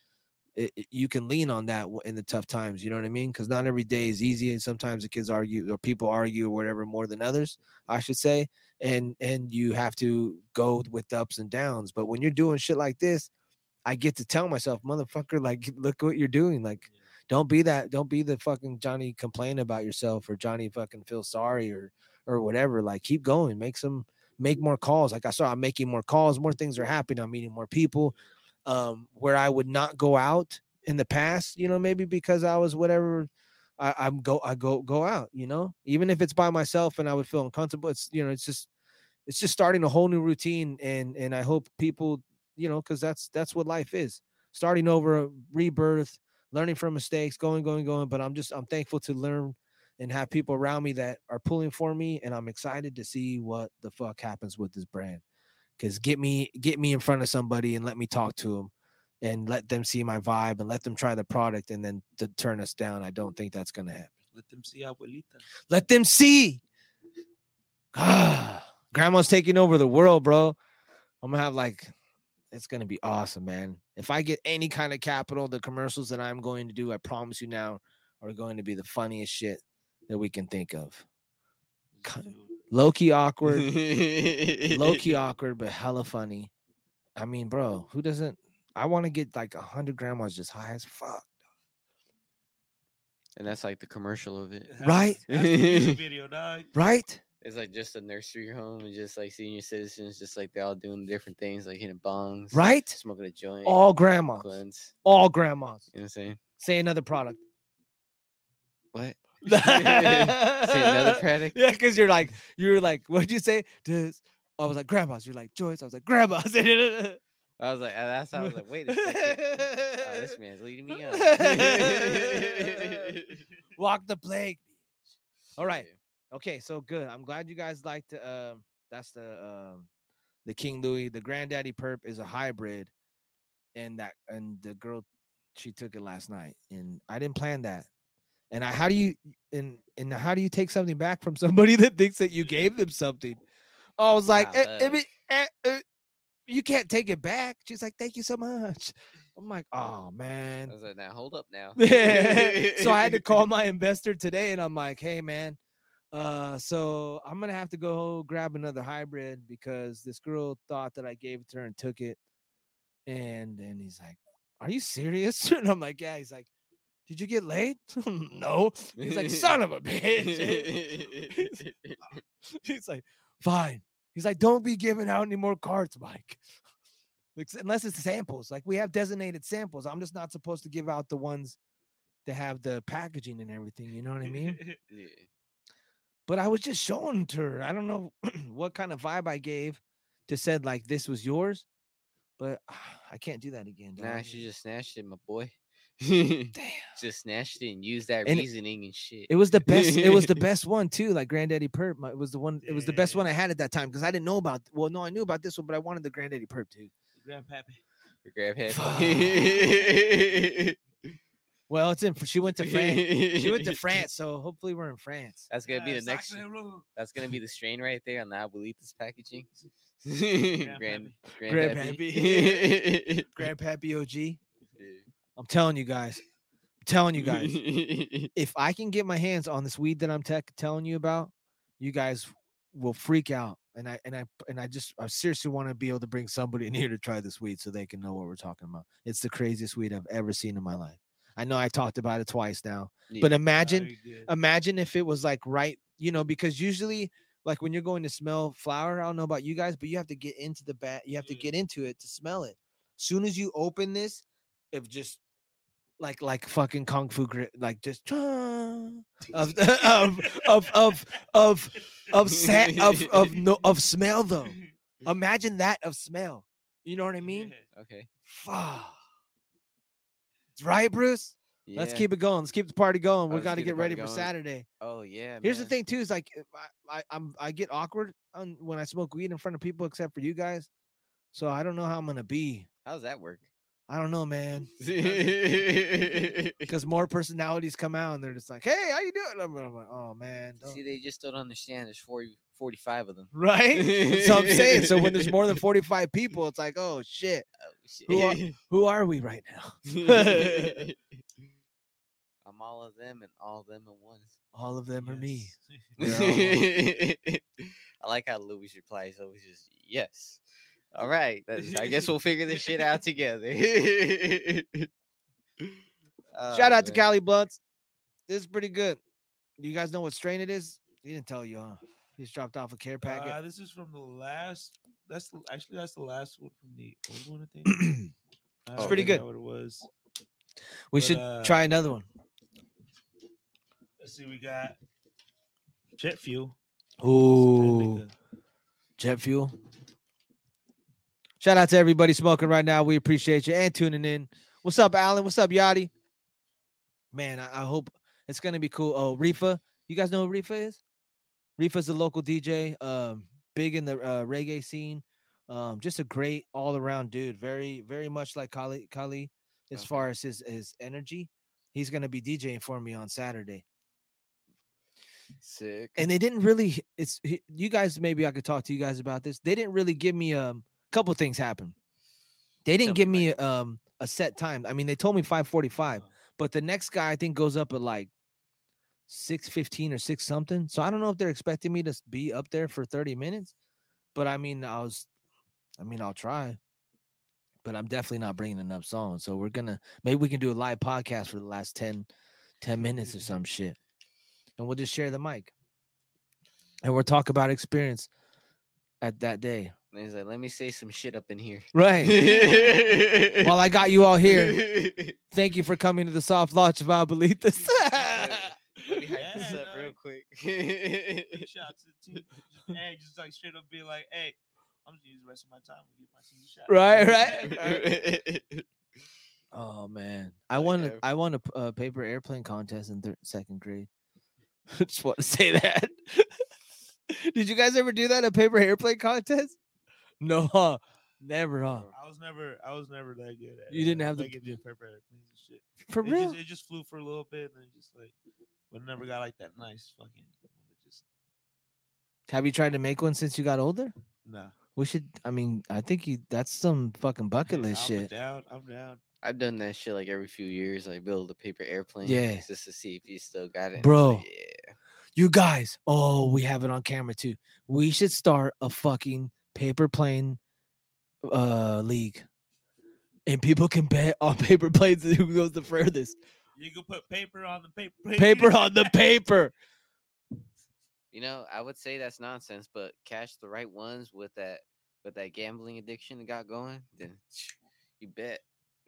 It, it- you can lean on that in the tough times. You know what I mean? Because not every day is easy, and sometimes the kids argue or people argue or whatever more than others. I should say, and and you have to go with the ups and downs. But when you're doing shit like this, I get to tell myself, motherfucker, like, look what you're doing. Like, don't be that. Don't be the fucking Johnny complain about yourself or Johnny fucking feel sorry or or whatever. Like, keep going. Make some make more calls. Like I saw, I'm making more calls. More things are happening. I'm meeting more people. Um, where I would not go out in the past, you know, maybe because I was whatever. I, I'm go. I go go out. You know, even if it's by myself and I would feel uncomfortable. It's you know, it's just it's just starting a whole new routine and and i hope people you know because that's that's what life is starting over rebirth learning from mistakes going going going but i'm just i'm thankful to learn and have people around me that are pulling for me and i'm excited to see what the fuck happens with this brand because get me get me in front of somebody and let me talk to them and let them see my vibe and let them try the product and then to turn us down i don't think that's gonna happen Let them see abuelita. let them see. Ah, grandma's taking over the world, bro. I'm gonna have like, it's gonna be awesome, man. If I get any kind of capital, the commercials that I'm going to do, I promise you now, are going to be the funniest shit that we can think of. Key awkward, low key awkward, but hella funny. I mean, bro, who doesn't? I want to get like a hundred grandmas just high as fuck. And that's like the commercial of it. Right? it has the music video, dog. Right? It's like just a nursery home and just like senior citizens, just like they're all doing different things, like hitting bongs, Right? smoking a joint, All grandmas. blunts. All grandmas. You know what I'm saying? Say another product. What? Say another product? Yeah, because you're like, you're like, what'd you say? Does I was like, grandmas. You're like, Joyce. I was like, grandmas. I was like, uh, that's how I was like, wait a second. Oh, this man's leading me on. Walk the plague. All right. Okay, so good. I'm glad you guys liked. Um, that's the um, the King Louis. The Granddaddy Purp is a hybrid, and that and the girl, she took it last night, and I didn't plan that. And I, how do you and and how do you take something back from somebody that thinks that you gave them something? I was like, Wow, "Eh, eh, eh, eh, you can't take it back. She's like, thank you so much. I'm like, oh man. I was like, now hold up now. so I had to call my investor today and I'm like, hey man, uh, so I'm gonna have to go grab another hybrid because this girl thought that I gave it to her and took it. And and he's like, Are you serious? And I'm like, Yeah, he's like, Did you get laid? no. He's like, son of a bitch. he's like, fine. He's like, don't be giving out any more cards, Mike. Unless it's samples. Like we have designated samples. I'm just not supposed to give out the ones that have the packaging and everything. You know what I mean? Yeah. but I was just showing to her. I don't know what kind of vibe I gave to said like this was yours, but I can't do that again. Nah, she just snatched it, my boy. damn. just snatched it and used that And it- reasoning and shit. It was the best. It was the best one too. Like Granddaddy Purp. my- It was the one. It was the best one I had at that time because I didn't know about. Well, no, I knew about this one, but I wanted the Granddaddy Purp too. Grandpappy. For grab head. Well, it's in. She went to France. She went to France, so hopefully we're in France. That's gonna be the next. That's gonna be the strain right there on the Abuelitas packaging. Grand, Grandpappy. grandpappy. Grandpappy OG. I'm telling you guys. I'm telling you guys. if I can get my hands on this weed that I'm tech telling you about, you guys will freak out. And I and I and I just I seriously want to be able to bring somebody in here to try this weed so they can know what we're talking about. It's the craziest weed I've ever seen in my life. I know I talked about it twice now, but imagine imagine if it was like right, you know, because usually like when you're going to smell flower, I don't know about you guys, but you have to get into the bat, you have to get into it to smell it. Soon as you open this, if just like like fucking kung fu like just of of of of of of of of no of smell though. Imagine that of smell. You know what I mean? okay. Fuck. Right, Bruce? Let's keep it going. Let's keep the party going. Oh, we got to get ready party for. Saturday. Oh yeah. Here's the thing too: is like I, I I'm I get awkward on when I smoke weed in front of people, except for you guys. So I don't know how I'm gonna be. How's that work? I don't know, man. Because more personalities come out and they're just like, "Hey, how you doing?" I'm, I'm like, "Oh man." don't-" they just don't understand. There's 40, 45 of them. Right? so I'm saying. So when there's more than 45 people, it's like, "Oh shit, Oh, Who are- who are we right now?" I'm all of them and all of them at once. All of them are me. I like how Louis replies always just yes. All right, I guess we'll figure this shit out together. Shout Oh, out to. Cali Blunts. This is pretty good. Do you guys know what strain it is? He didn't tell you, huh? He just dropped off a care packet. Uh, this is from the last. That's the, actually that's the last one from the old one. I think. I It's pretty good. What it was. we but, should uh, try another one. Let's see. We got jet fuel. Ooh, jet fuel. Shout out to everybody smoking right now. We appreciate you and tuning in. What's up, Alan? What's up, Yachty? Man, I, I hope it's gonna be cool. Oh, Rifa, you guys know who Rifa is? Rifa's a local DJ, um, big in the uh, reggae scene. Um, just a great all around dude. Very, very much like Cali, Cali as Okay. far as his his energy. He's gonna be DJing for me on Saturday Sick. and they didn't really it's you guys maybe i could talk to you guys about this they didn't really give me um a couple things happen they didn't give me, um a set time i mean they told me 545 Oh. but the next guy i think goes up at like 615 or 6 something so i don't know if they're expecting me to be up there for 30 minutes but i mean i was i mean i'll try but i'm definitely not bringing enough songs so we're gonna maybe we can do a live podcast for the last 10 10 minutes or some shit. And we'll just share the mic. And we'll talk about experience at that day. And he's like, let me say some shit up in here. Right. While I got you all here, thank you for coming to the soft launch of Abuelitas. Let me hype this Yeah, up real quick. Big shout out to the team. Just, hey, just like straight up be like, hey, I'm just gonna use the rest of my time to get my senior shot. Right, right. oh man, I won. yeah. A, I won a p- a paper airplane contest in third, second grade. Just want to say that. Did you guys ever do that? A paper airplane contest? No, huh? never, huh? I was never, I was never that good at. You it. didn't I have the- like it did paper airplanes and shit. For it real? Just, it just flew for a little bit and then just like, but it never got like that nice fucking. It just Have you tried to make one since you got older? nah. We should. I mean, I think you. That's some fucking bucket list I'm shit. down. I'm down. I've done that shit like every few years, like build a paper airplane. Yeah. Just to see if you still got it. Bro. like, yeah. You guys, oh, we have it on camera too. We should start a fucking paper plane uh league. And people can bet on paper planes who goes the furthest. You can put paper on the paper. plane. Paper on the paper. You know, I would say that's nonsense, but catch the right ones with that with that gambling addiction that got going, then you bet.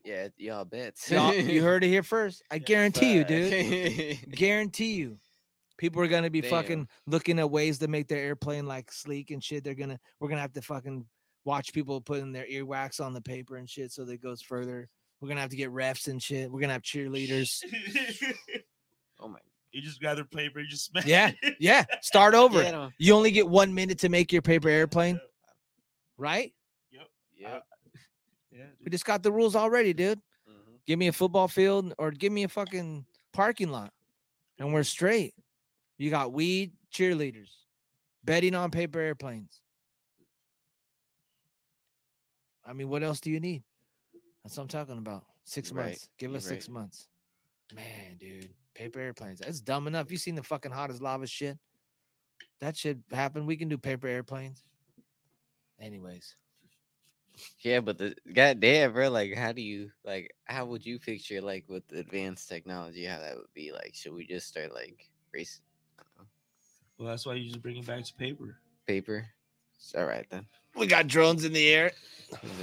Yeah, y'all bet. Y'all, you heard it here first. I Yeah, guarantee you, dude. dude. Guarantee you. People are gonna be Damn. fucking looking at ways to make their airplane like sleek and shit. They're gonna we're gonna have to fucking watch people putting their earwax on the paper and shit so that it goes further. We're gonna have to get refs and shit. We're gonna have cheerleaders. oh my you just gather paper. You just smash. Yeah, it. Yeah, start over. Get 'em. You only get one minute to make your paper airplane, right? Yep. Yeah. We just got the rules already, dude. mhm. Give me a football field or give me a fucking parking lot, and we're straight. You got weed, cheerleaders, betting on paper airplanes. I mean, what else do you need? That's what I'm talking about. 6 Right, months. Give you're us six right. months. Man, dude, paper airplanes. That's dumb enough. You seen the fucking hot as lava shit? That should happen. We can do paper airplanes. Anyways, Yeah, but the goddamn, bro, like, how do you like? How would you picture like with advanced technology? How that would be like? Should we just start like racing Well, that's why you just bring it back to paper. paper? It's all right then. we got drones in the air.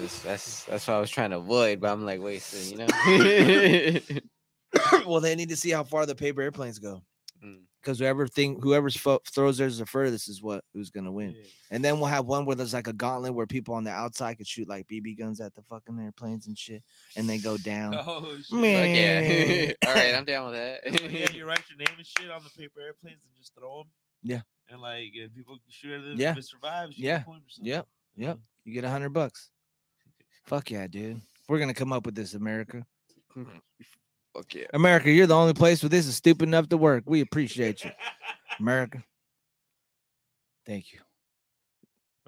Just- that's that's what I was trying to avoid, but I'm like, wait, so you know? well, they need to see how far the paper airplanes go. Mm. Because whoever thing, whoever's fo- throws theirs the furthest is what who's gonna win. Yeah. And then we'll have one where there's like a gauntlet where people on the outside could shoot like BB guns at the fucking airplanes and shit, and they go down. Oh, shit. Fuck yeah. All right, I'm down with that. yeah, you write your name and shit on the paper airplanes and just throw them. Yeah. And like, and people can shoot at it. Yeah. If it survives, you Yeah. get a point or something. Yep, yep. You get a hundred bucks. Fuck yeah, dude. We're gonna come up with this, America. Fuck yeah. America, you're the only place where this is stupid enough to work. We appreciate you, America. Thank you.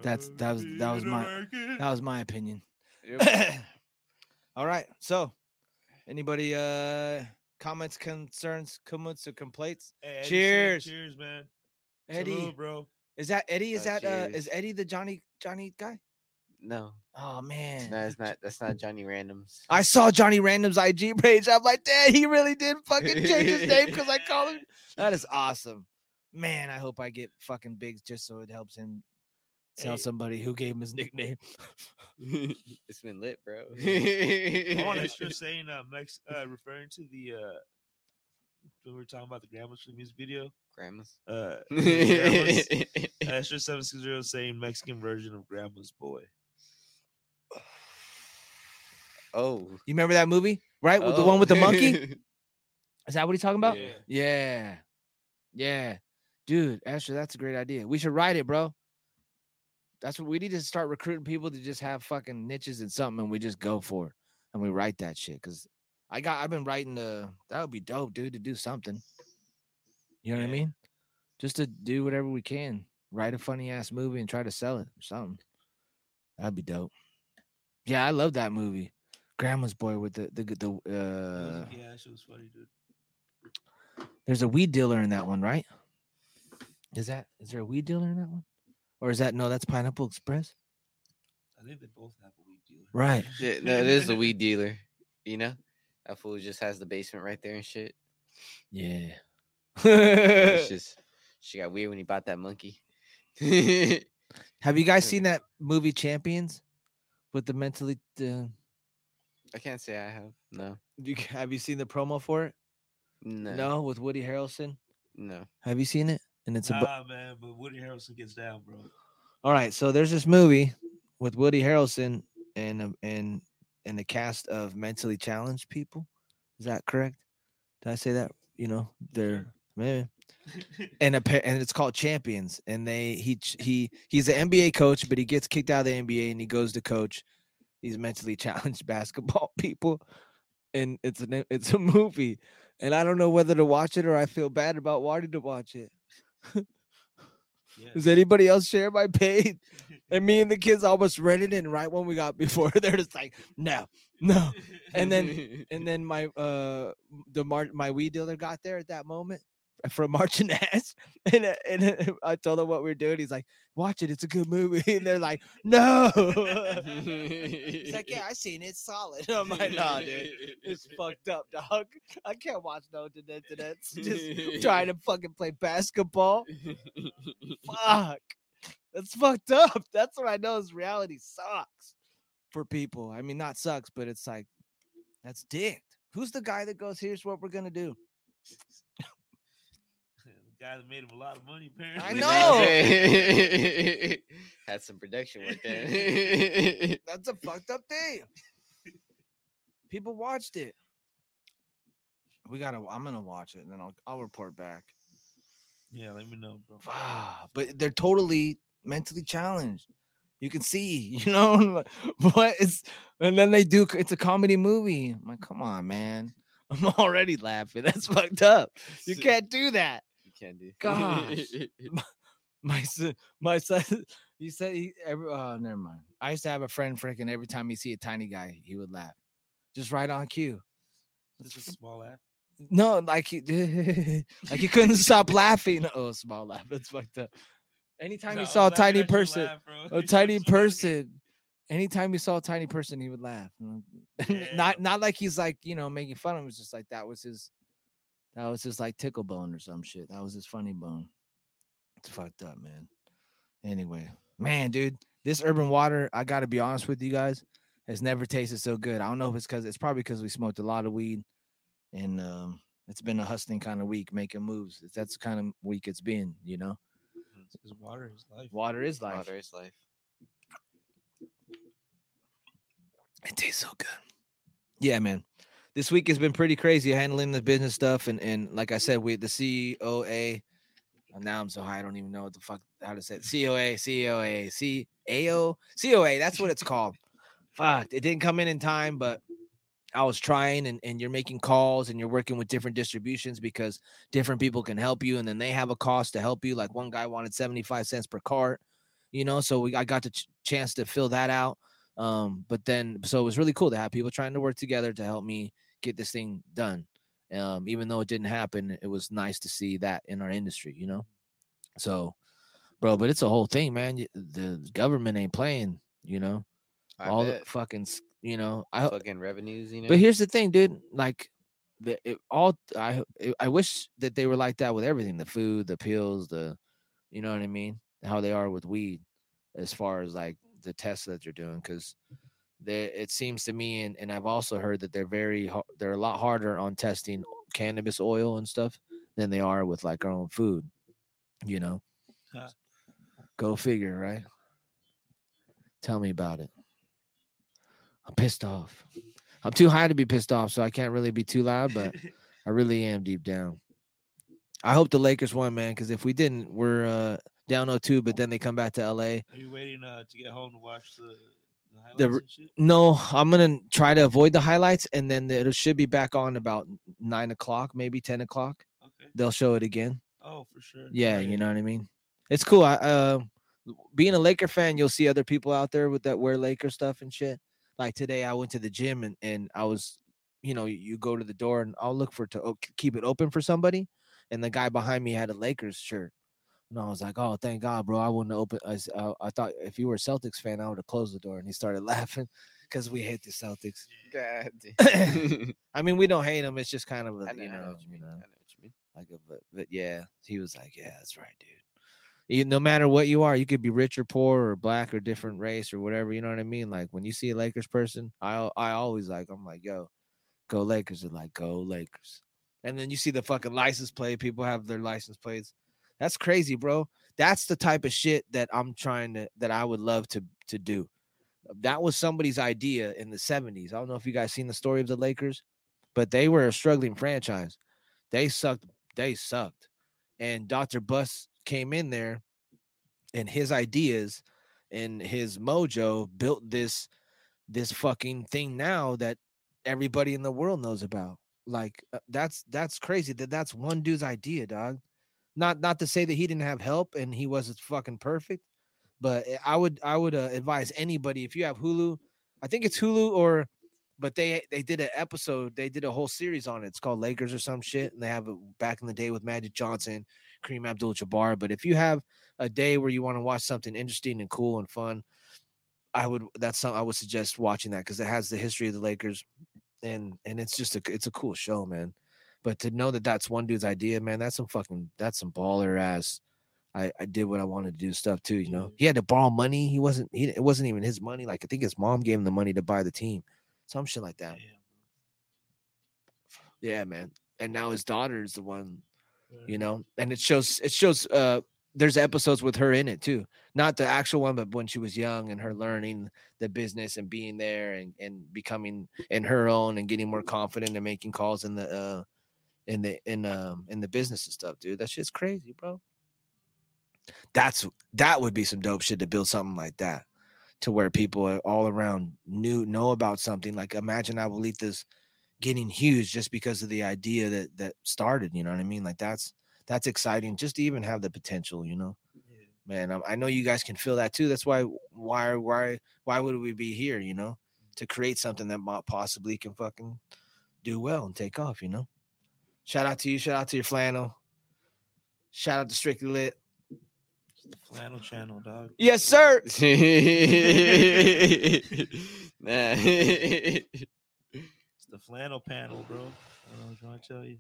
That's- that was- that was my- That was my opinion. Yep. All right. So, anybody uh comments, concerns, comments, or complaints? Hey, Eddie said Cheers. Cheers, man. Eddie, Salute, bro. is that Eddie? Is Uh, that uh is. Eddie the Johnny Johnny guy? No, Oh man. no, it's not. That's not Johnny Randoms. I saw Johnny Random's IG page. I'm like, Dad, he really did fucking change his name because I call him. That is awesome. Man, I hope I get fucking big just so it helps him tell Hey. somebody who gave him his nickname. it's been lit, bro. I want to just saying, uh, Mex, uh, referring to the, uh, when we were talking about the Grandma's for the music video, Grandmas. uh, Grandma's, Extra 760 saying Mexican version of Grandma's Boy. oh, You remember that movie? Right? With the one with the monkey? Is that what he's talking about? Yeah. Yeah. Yeah. Dude, Asher, that's a great idea. We should write it, bro. That's what we need to start recruiting people to just have fucking niches and something and we just go for it. And we write that shit. Cause I got I've been writing the that would be dope, dude, to do something. You know what I mean? Just to do whatever we can. Write a funny ass movie and try to sell it or something. That'd be dope. Yeah, I love that movie. Grandma's boy with the the the uh yeah, she was funny, dude. there's a weed dealer in that one, right? Is that is there a weed dealer in that one? Or is that no, that's Pineapple Express? I think they both have a weed dealer. Right. yeah, no, it is a weed dealer. You know, that fool just has the basement right there and shit. Yeah. It's just she got weird when he bought that monkey. Have you guys seen that movie Champions with the mentally? Uh, I can't say I have. No. you, have you seen the promo for it? No. No, with Woody Harrelson. No. Have you seen it? And it's a. Nah, man, but Woody Harrelson gets down, bro. All right, so there's this movie with Woody Harrelson and um, and and the cast of mentally challenged people. Is that correct? Did I say that? You know, they're man, and a, and it's called Champions. And they he he he's an NBA coach, but he gets kicked out of the NBA and he goes to coach these mentally challenged basketball people. And it's an it's a movie, and I don't know whether to watch it or I feel bad about wanting to watch it. Does anybody else share my pain? And me and the kids almost read it, and right when we got before, they're just like, no, no. And then and then my uh the mar- my weed dealer got there at that moment from marching ass, and uh, and uh, I told him what we are doing. He's like, watch it, it's a good movie. And they're like, no. He's like, yeah, I seen it, it's solid. I'm like, nah, dude. It's fucked up, dog. I can't watch no internet. That's just trying to fucking play basketball. Fuck. That's fucked up. That's what I know is reality sucks for people. I mean, not sucks, but it's like that's dick. Who's the guy that goes, here's what we're gonna do? The guy that made him a lot of money, apparently. I know. Had some production work there. That's a fucked up thing. People watched it. We gotta I'm gonna watch it and then I'll I'll report back. Yeah, let me know, bro. Ah, but they're totally mentally challenged. You can see, you know, like, it's and then they do. It's a comedy movie. I'm like, come on, man. I'm already laughing. That's fucked up. You can't do that. Can't. Gosh. My son, my son, he said he. Every, oh, never mind. I used to have a friend. Freaking every time he see a tiny guy, he would laugh, just right on cue. Just a small laugh. No, like he, like he couldn't stop laughing. Oh, small laugh. That's fucked up. Anytime No, he saw a tiny person, laugh, a tiny person. Anytime he saw a tiny person, he would laugh. Yeah. not not like he's like you know making fun of him. It's just like that was his, that was just like tickle bone or some shit. That was his funny bone. It's fucked up, man. Anyway, man, dude, this urban water. I got to be honest with you guys, has never tasted so good. I don't know if it's because it's probably because we smoked a lot of weed, and um, it's been a hustling kind of week, making moves. That's the kind of week it's been, you know. Because water is life. Water is life. Water is life. It tastes so good. Yeah, man. This week has been pretty crazy handling the business stuff, and and like I said, we the COA. Now I'm so high, I don't even know what the fuck how to say it. COA, COA, CAO, COA. That's what it's called. Fuck, it didn't come in in time, but I was trying, and and you're making calls, and you're working with different distributions because different people can help you, and then they have a cost to help you. Like one guy wanted 75 cents per cart, you know. So we I got the ch- chance to fill that out. Um, but then so it was really cool to have people trying to work together to help me get this thing done. Um, even though it didn't happen, it was nice to see that in our industry, you know. So, bro, but it's a whole thing, man. The government ain't playing, you know. I all bet. the fucking, you know. I fucking revenues, you know. but here's the thing, dude. Like, the it, all I it- I wish that they were like that with everything: the food, the pills, the, you know what I mean? How they are with weed, as far as like the tests that they're doing, because they it seems to me, and and I've also heard that they're very they're a lot harder on testing cannabis oil and stuff than they are with like our own food. You know, Huh. go figure, right? Tell me about it. I'm pissed off. I'm too high to be pissed off, so I can't really be too loud, but I really am deep down. I hope the Lakers won, man, because if we didn't, we're uh, down 0-2, but then they come back to LA. Are you waiting uh, to get home to watch the, the highlights The and r- shit? No, I'm gonna try to avoid the highlights, and then it should be back on about nine o'clock, maybe ten o'clock. Okay. They'll show it again. Oh, for sure. Yeah, Right. you know what I mean. It's cool. I uh, being a Laker fan, you'll see other people out there with that wear Laker stuff and shit. Like today, I went to the gym and and I was, you know, you go to the door and I'll look for to keep it open for somebody, and the guy behind me had a Lakers shirt, and I was like, oh, thank God, bro. I wouldn't have opened. I thought if you were a Celtics fan, I would have closed the door. And he started laughing. because we hate the Celtics. God. I mean, we don't hate them. It's just kind of I a, know, you know know, what you you. I know, you mean. like a but, but yeah, he was like, yeah, that's right, dude. You, no matter what you are, you could be rich or poor or black or different race or whatever. You know what I mean? Like when you see a Lakers person, I I always like I'm like, yo, go Lakers. They're like, go Lakers. And then you see the fucking license plate. People have their license plates. That's crazy, bro. That's the type of shit that I'm trying to that I would love to to do. That was somebody's idea in the 70s. I don't know if you guys seen the story of the Lakers, but they were a struggling franchise. They sucked. They sucked. And Dr. Buss came in there and his ideas and his mojo built this this fucking thing now that everybody in the world knows about. Like uh, that's that's crazy that that's one dude's idea, dog. Not not to say that he didn't have help and he wasn't fucking perfect, but eh, I would I would uh, advise anybody if you have Hulu, I think it's Hulu or but they they did an episode, they did a whole series on it. It's called Lakers or some shit and they have it back in the day with Magic Johnson, Kareem Abdul-Jabbar, but if you have a day where you want to watch something interesting and cool and fun, I would that's something I would suggest watching that because it has the history of the Lakers, and and it's just a it's a cool show, man. But to know that that's one dude's idea, man, that's some fucking that's some baller ass. I I did what I wanted to do stuff too, you know. He had to borrow money. He wasn't he it wasn't even his money. Like I think his mom gave him the money to buy the team, some shit like that. Yeah, man. And now his daughter is the one you know and it shows it shows uh there's episodes with her in it too not the actual one but when she was young and her learning the business and being there and and becoming in her own and getting more confident and making calls in the uh in the in um in the business and stuff dude that shit's crazy bro. That's that would be some dope shit to build something like that to where people all around knew know about something like imagine abuelitas getting huge just because of the idea that that started you know what i mean? Like that's that's exciting just to even have the potential you know? Man I, I know you guys can feel that too that's why why why why would we be here you know? To create something that might possibly can fucking do well and take off you know shout out to you shout out to your flannel shout out to strictly lit Flannel channel, dog. yes sir nah. It's the flannel panel, bro. I don't know what I'm trying to tell you.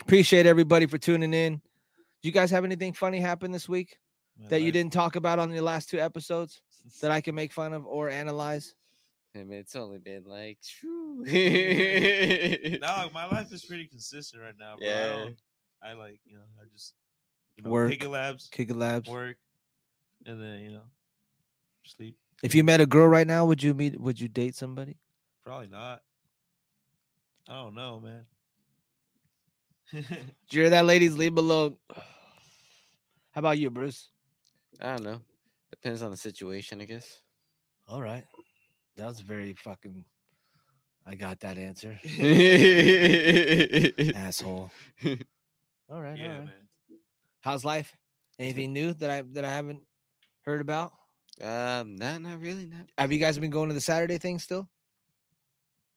appreciate everybody for tuning in do you guys have anything funny happen this week My that you didn't talk about on the last two episodes that i can make fun of or analyze I mean, it's only been like, shoo. No, my life is pretty consistent right now, bro. I, Yeah. don't, I like, you know, I just you know, Work. Kick it labs, kick it labs work, and then you know, sleep. if you met a girl right now would you meet would you date somebody Probably not. I don't know, man. Did you hear that, ladies? Leave below. How about you, Bruce? I don't know. Depends on the situation, I guess. All right. That was very fucking. I got that answer. Asshole. All right. yeah, all right. man. How's life? Anything new that I that I haven't heard about? um, nah, not really. Not Have you guys been going to the Saturday thing still?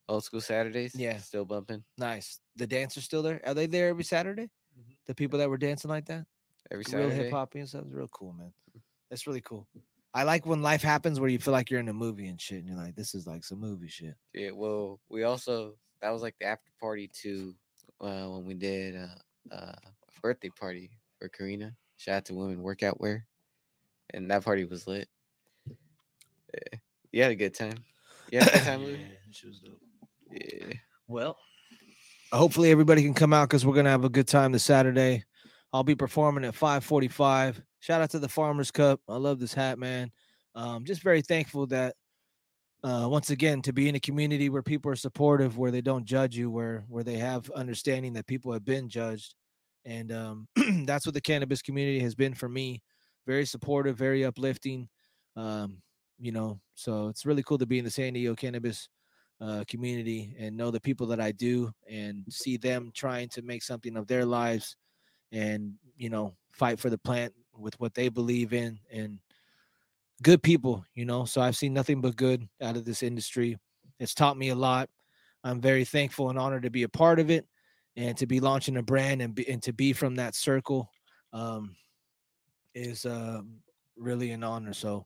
old school Saturdays. Yeah. still bumping Nice. The dancers still there? Are they there every Saturday? Mhm. The people that were dancing like that? every Saturday. real Saturday. hip hop and stuff. It's real cool, man. That's really cool. I like when life happens where you feel like you're in a movie and shit, and you're like, this is like some movie shit. Yeah, well, we also that was like the after party to uh, when we did uh, uh, a birthday party for Karina. Shout out to Women Workout Wear, and that party was lit. Yeah, you had a good time. You had a good time, Yeah, she was dope. Yeah. Well, hopefully everybody can come out because we're gonna have a good time this Saturday. I'll be performing at 5:45. Shout out to the Farmers Cup. I love this hat, man. Um, just very thankful that uh, once again to be in a community where people are supportive, where they don't judge you, where where they have understanding that people have been judged, and um, that's what the cannabis community has been for me. Very supportive, very uplifting. Um, you know, so it's really cool to be in the San Diego cannabis uh, community and know the people that I do and see them trying to make something of their lives and you know fight for the plant with what they believe in and good people you know so I've seen nothing but good out of this industry it's taught me a lot I'm very thankful and honored to be a part of it and to be launching a brand and, be, and to be from that circle um, is um, really an honor so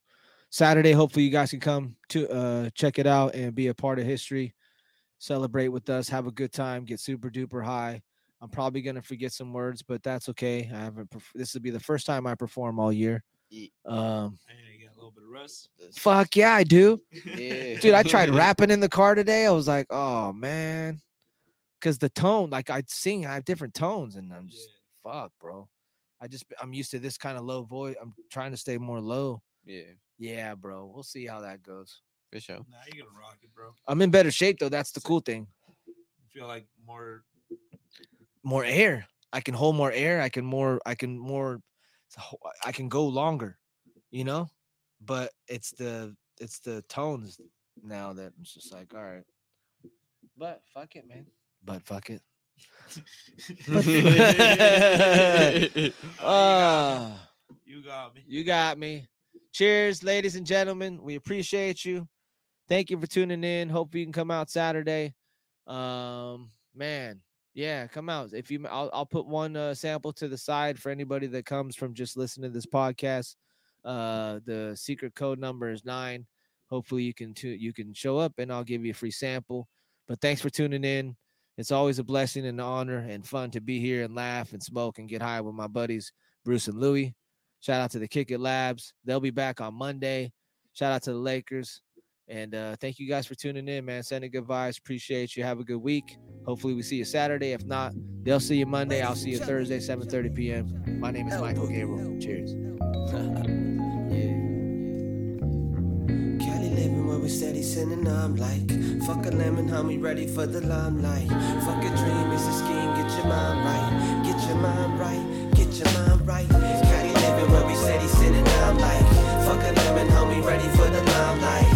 Saturday, hopefully you guys can come to uh check it out and be a part of history. Celebrate with us, have a good time, get super duper high. I'm probably gonna forget some words, but that's okay. I haven't. perf- This will be the first time I perform all year. Um, Man, you got a little bit of rust. fuck yeah, I do. Yeah. dude i tried rapping in the car today i was like oh man because the tone like i'd sing i have different tones and i'm just fuck bro i just i'm used to this kind of low voice i'm trying to stay more low Yeah, yeah bro we'll see how that goes for sure. Nah, you're gonna rock it, bro. i'm in better shape though that's the cool thing You feel like more. More air i can hold more air i can more i can more i can go longer you know but it's the it's the tones now that it's just like all right but fuck it man but fuck it Ah, You got me. you got me. Cheers, ladies and gentlemen. We appreciate you. Thank you for tuning in. Hope you can come out Saturday. Um, man, yeah, come out. If you, I'll, I'll put one uh, sample to the side for anybody that comes from just listening to this podcast. Uh, the secret code number is nine. Hopefully, you can tu- you can show up, and I'll give you a free sample. But thanks for tuning in. It's always a blessing and an honor and fun to be here and laugh and smoke and get high with my buddies Bruce and Louie. Shout out to the Kick It Labs. They'll be back on Monday. Shout out to the Lakers. And uh, thank you guys for tuning in, man. Sending good vibes. Appreciate you. Have a good week. Hopefully we see you Saturday. If not, they'll see you Monday. I'll see you Thursday, 7:30 p.m. My name is Michael Gabriel. Cheers. We steady sinning, I'm like Fuck a lemon, homie, ready for the limelight Fuck a dream, it's a scheme, get your mind right Get your mind right, get your mind right living where we steady sinning, I'm like Fuck a lemon, homie, ready for the limelight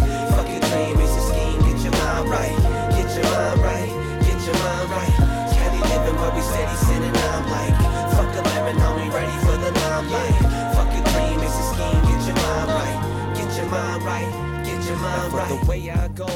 The way I go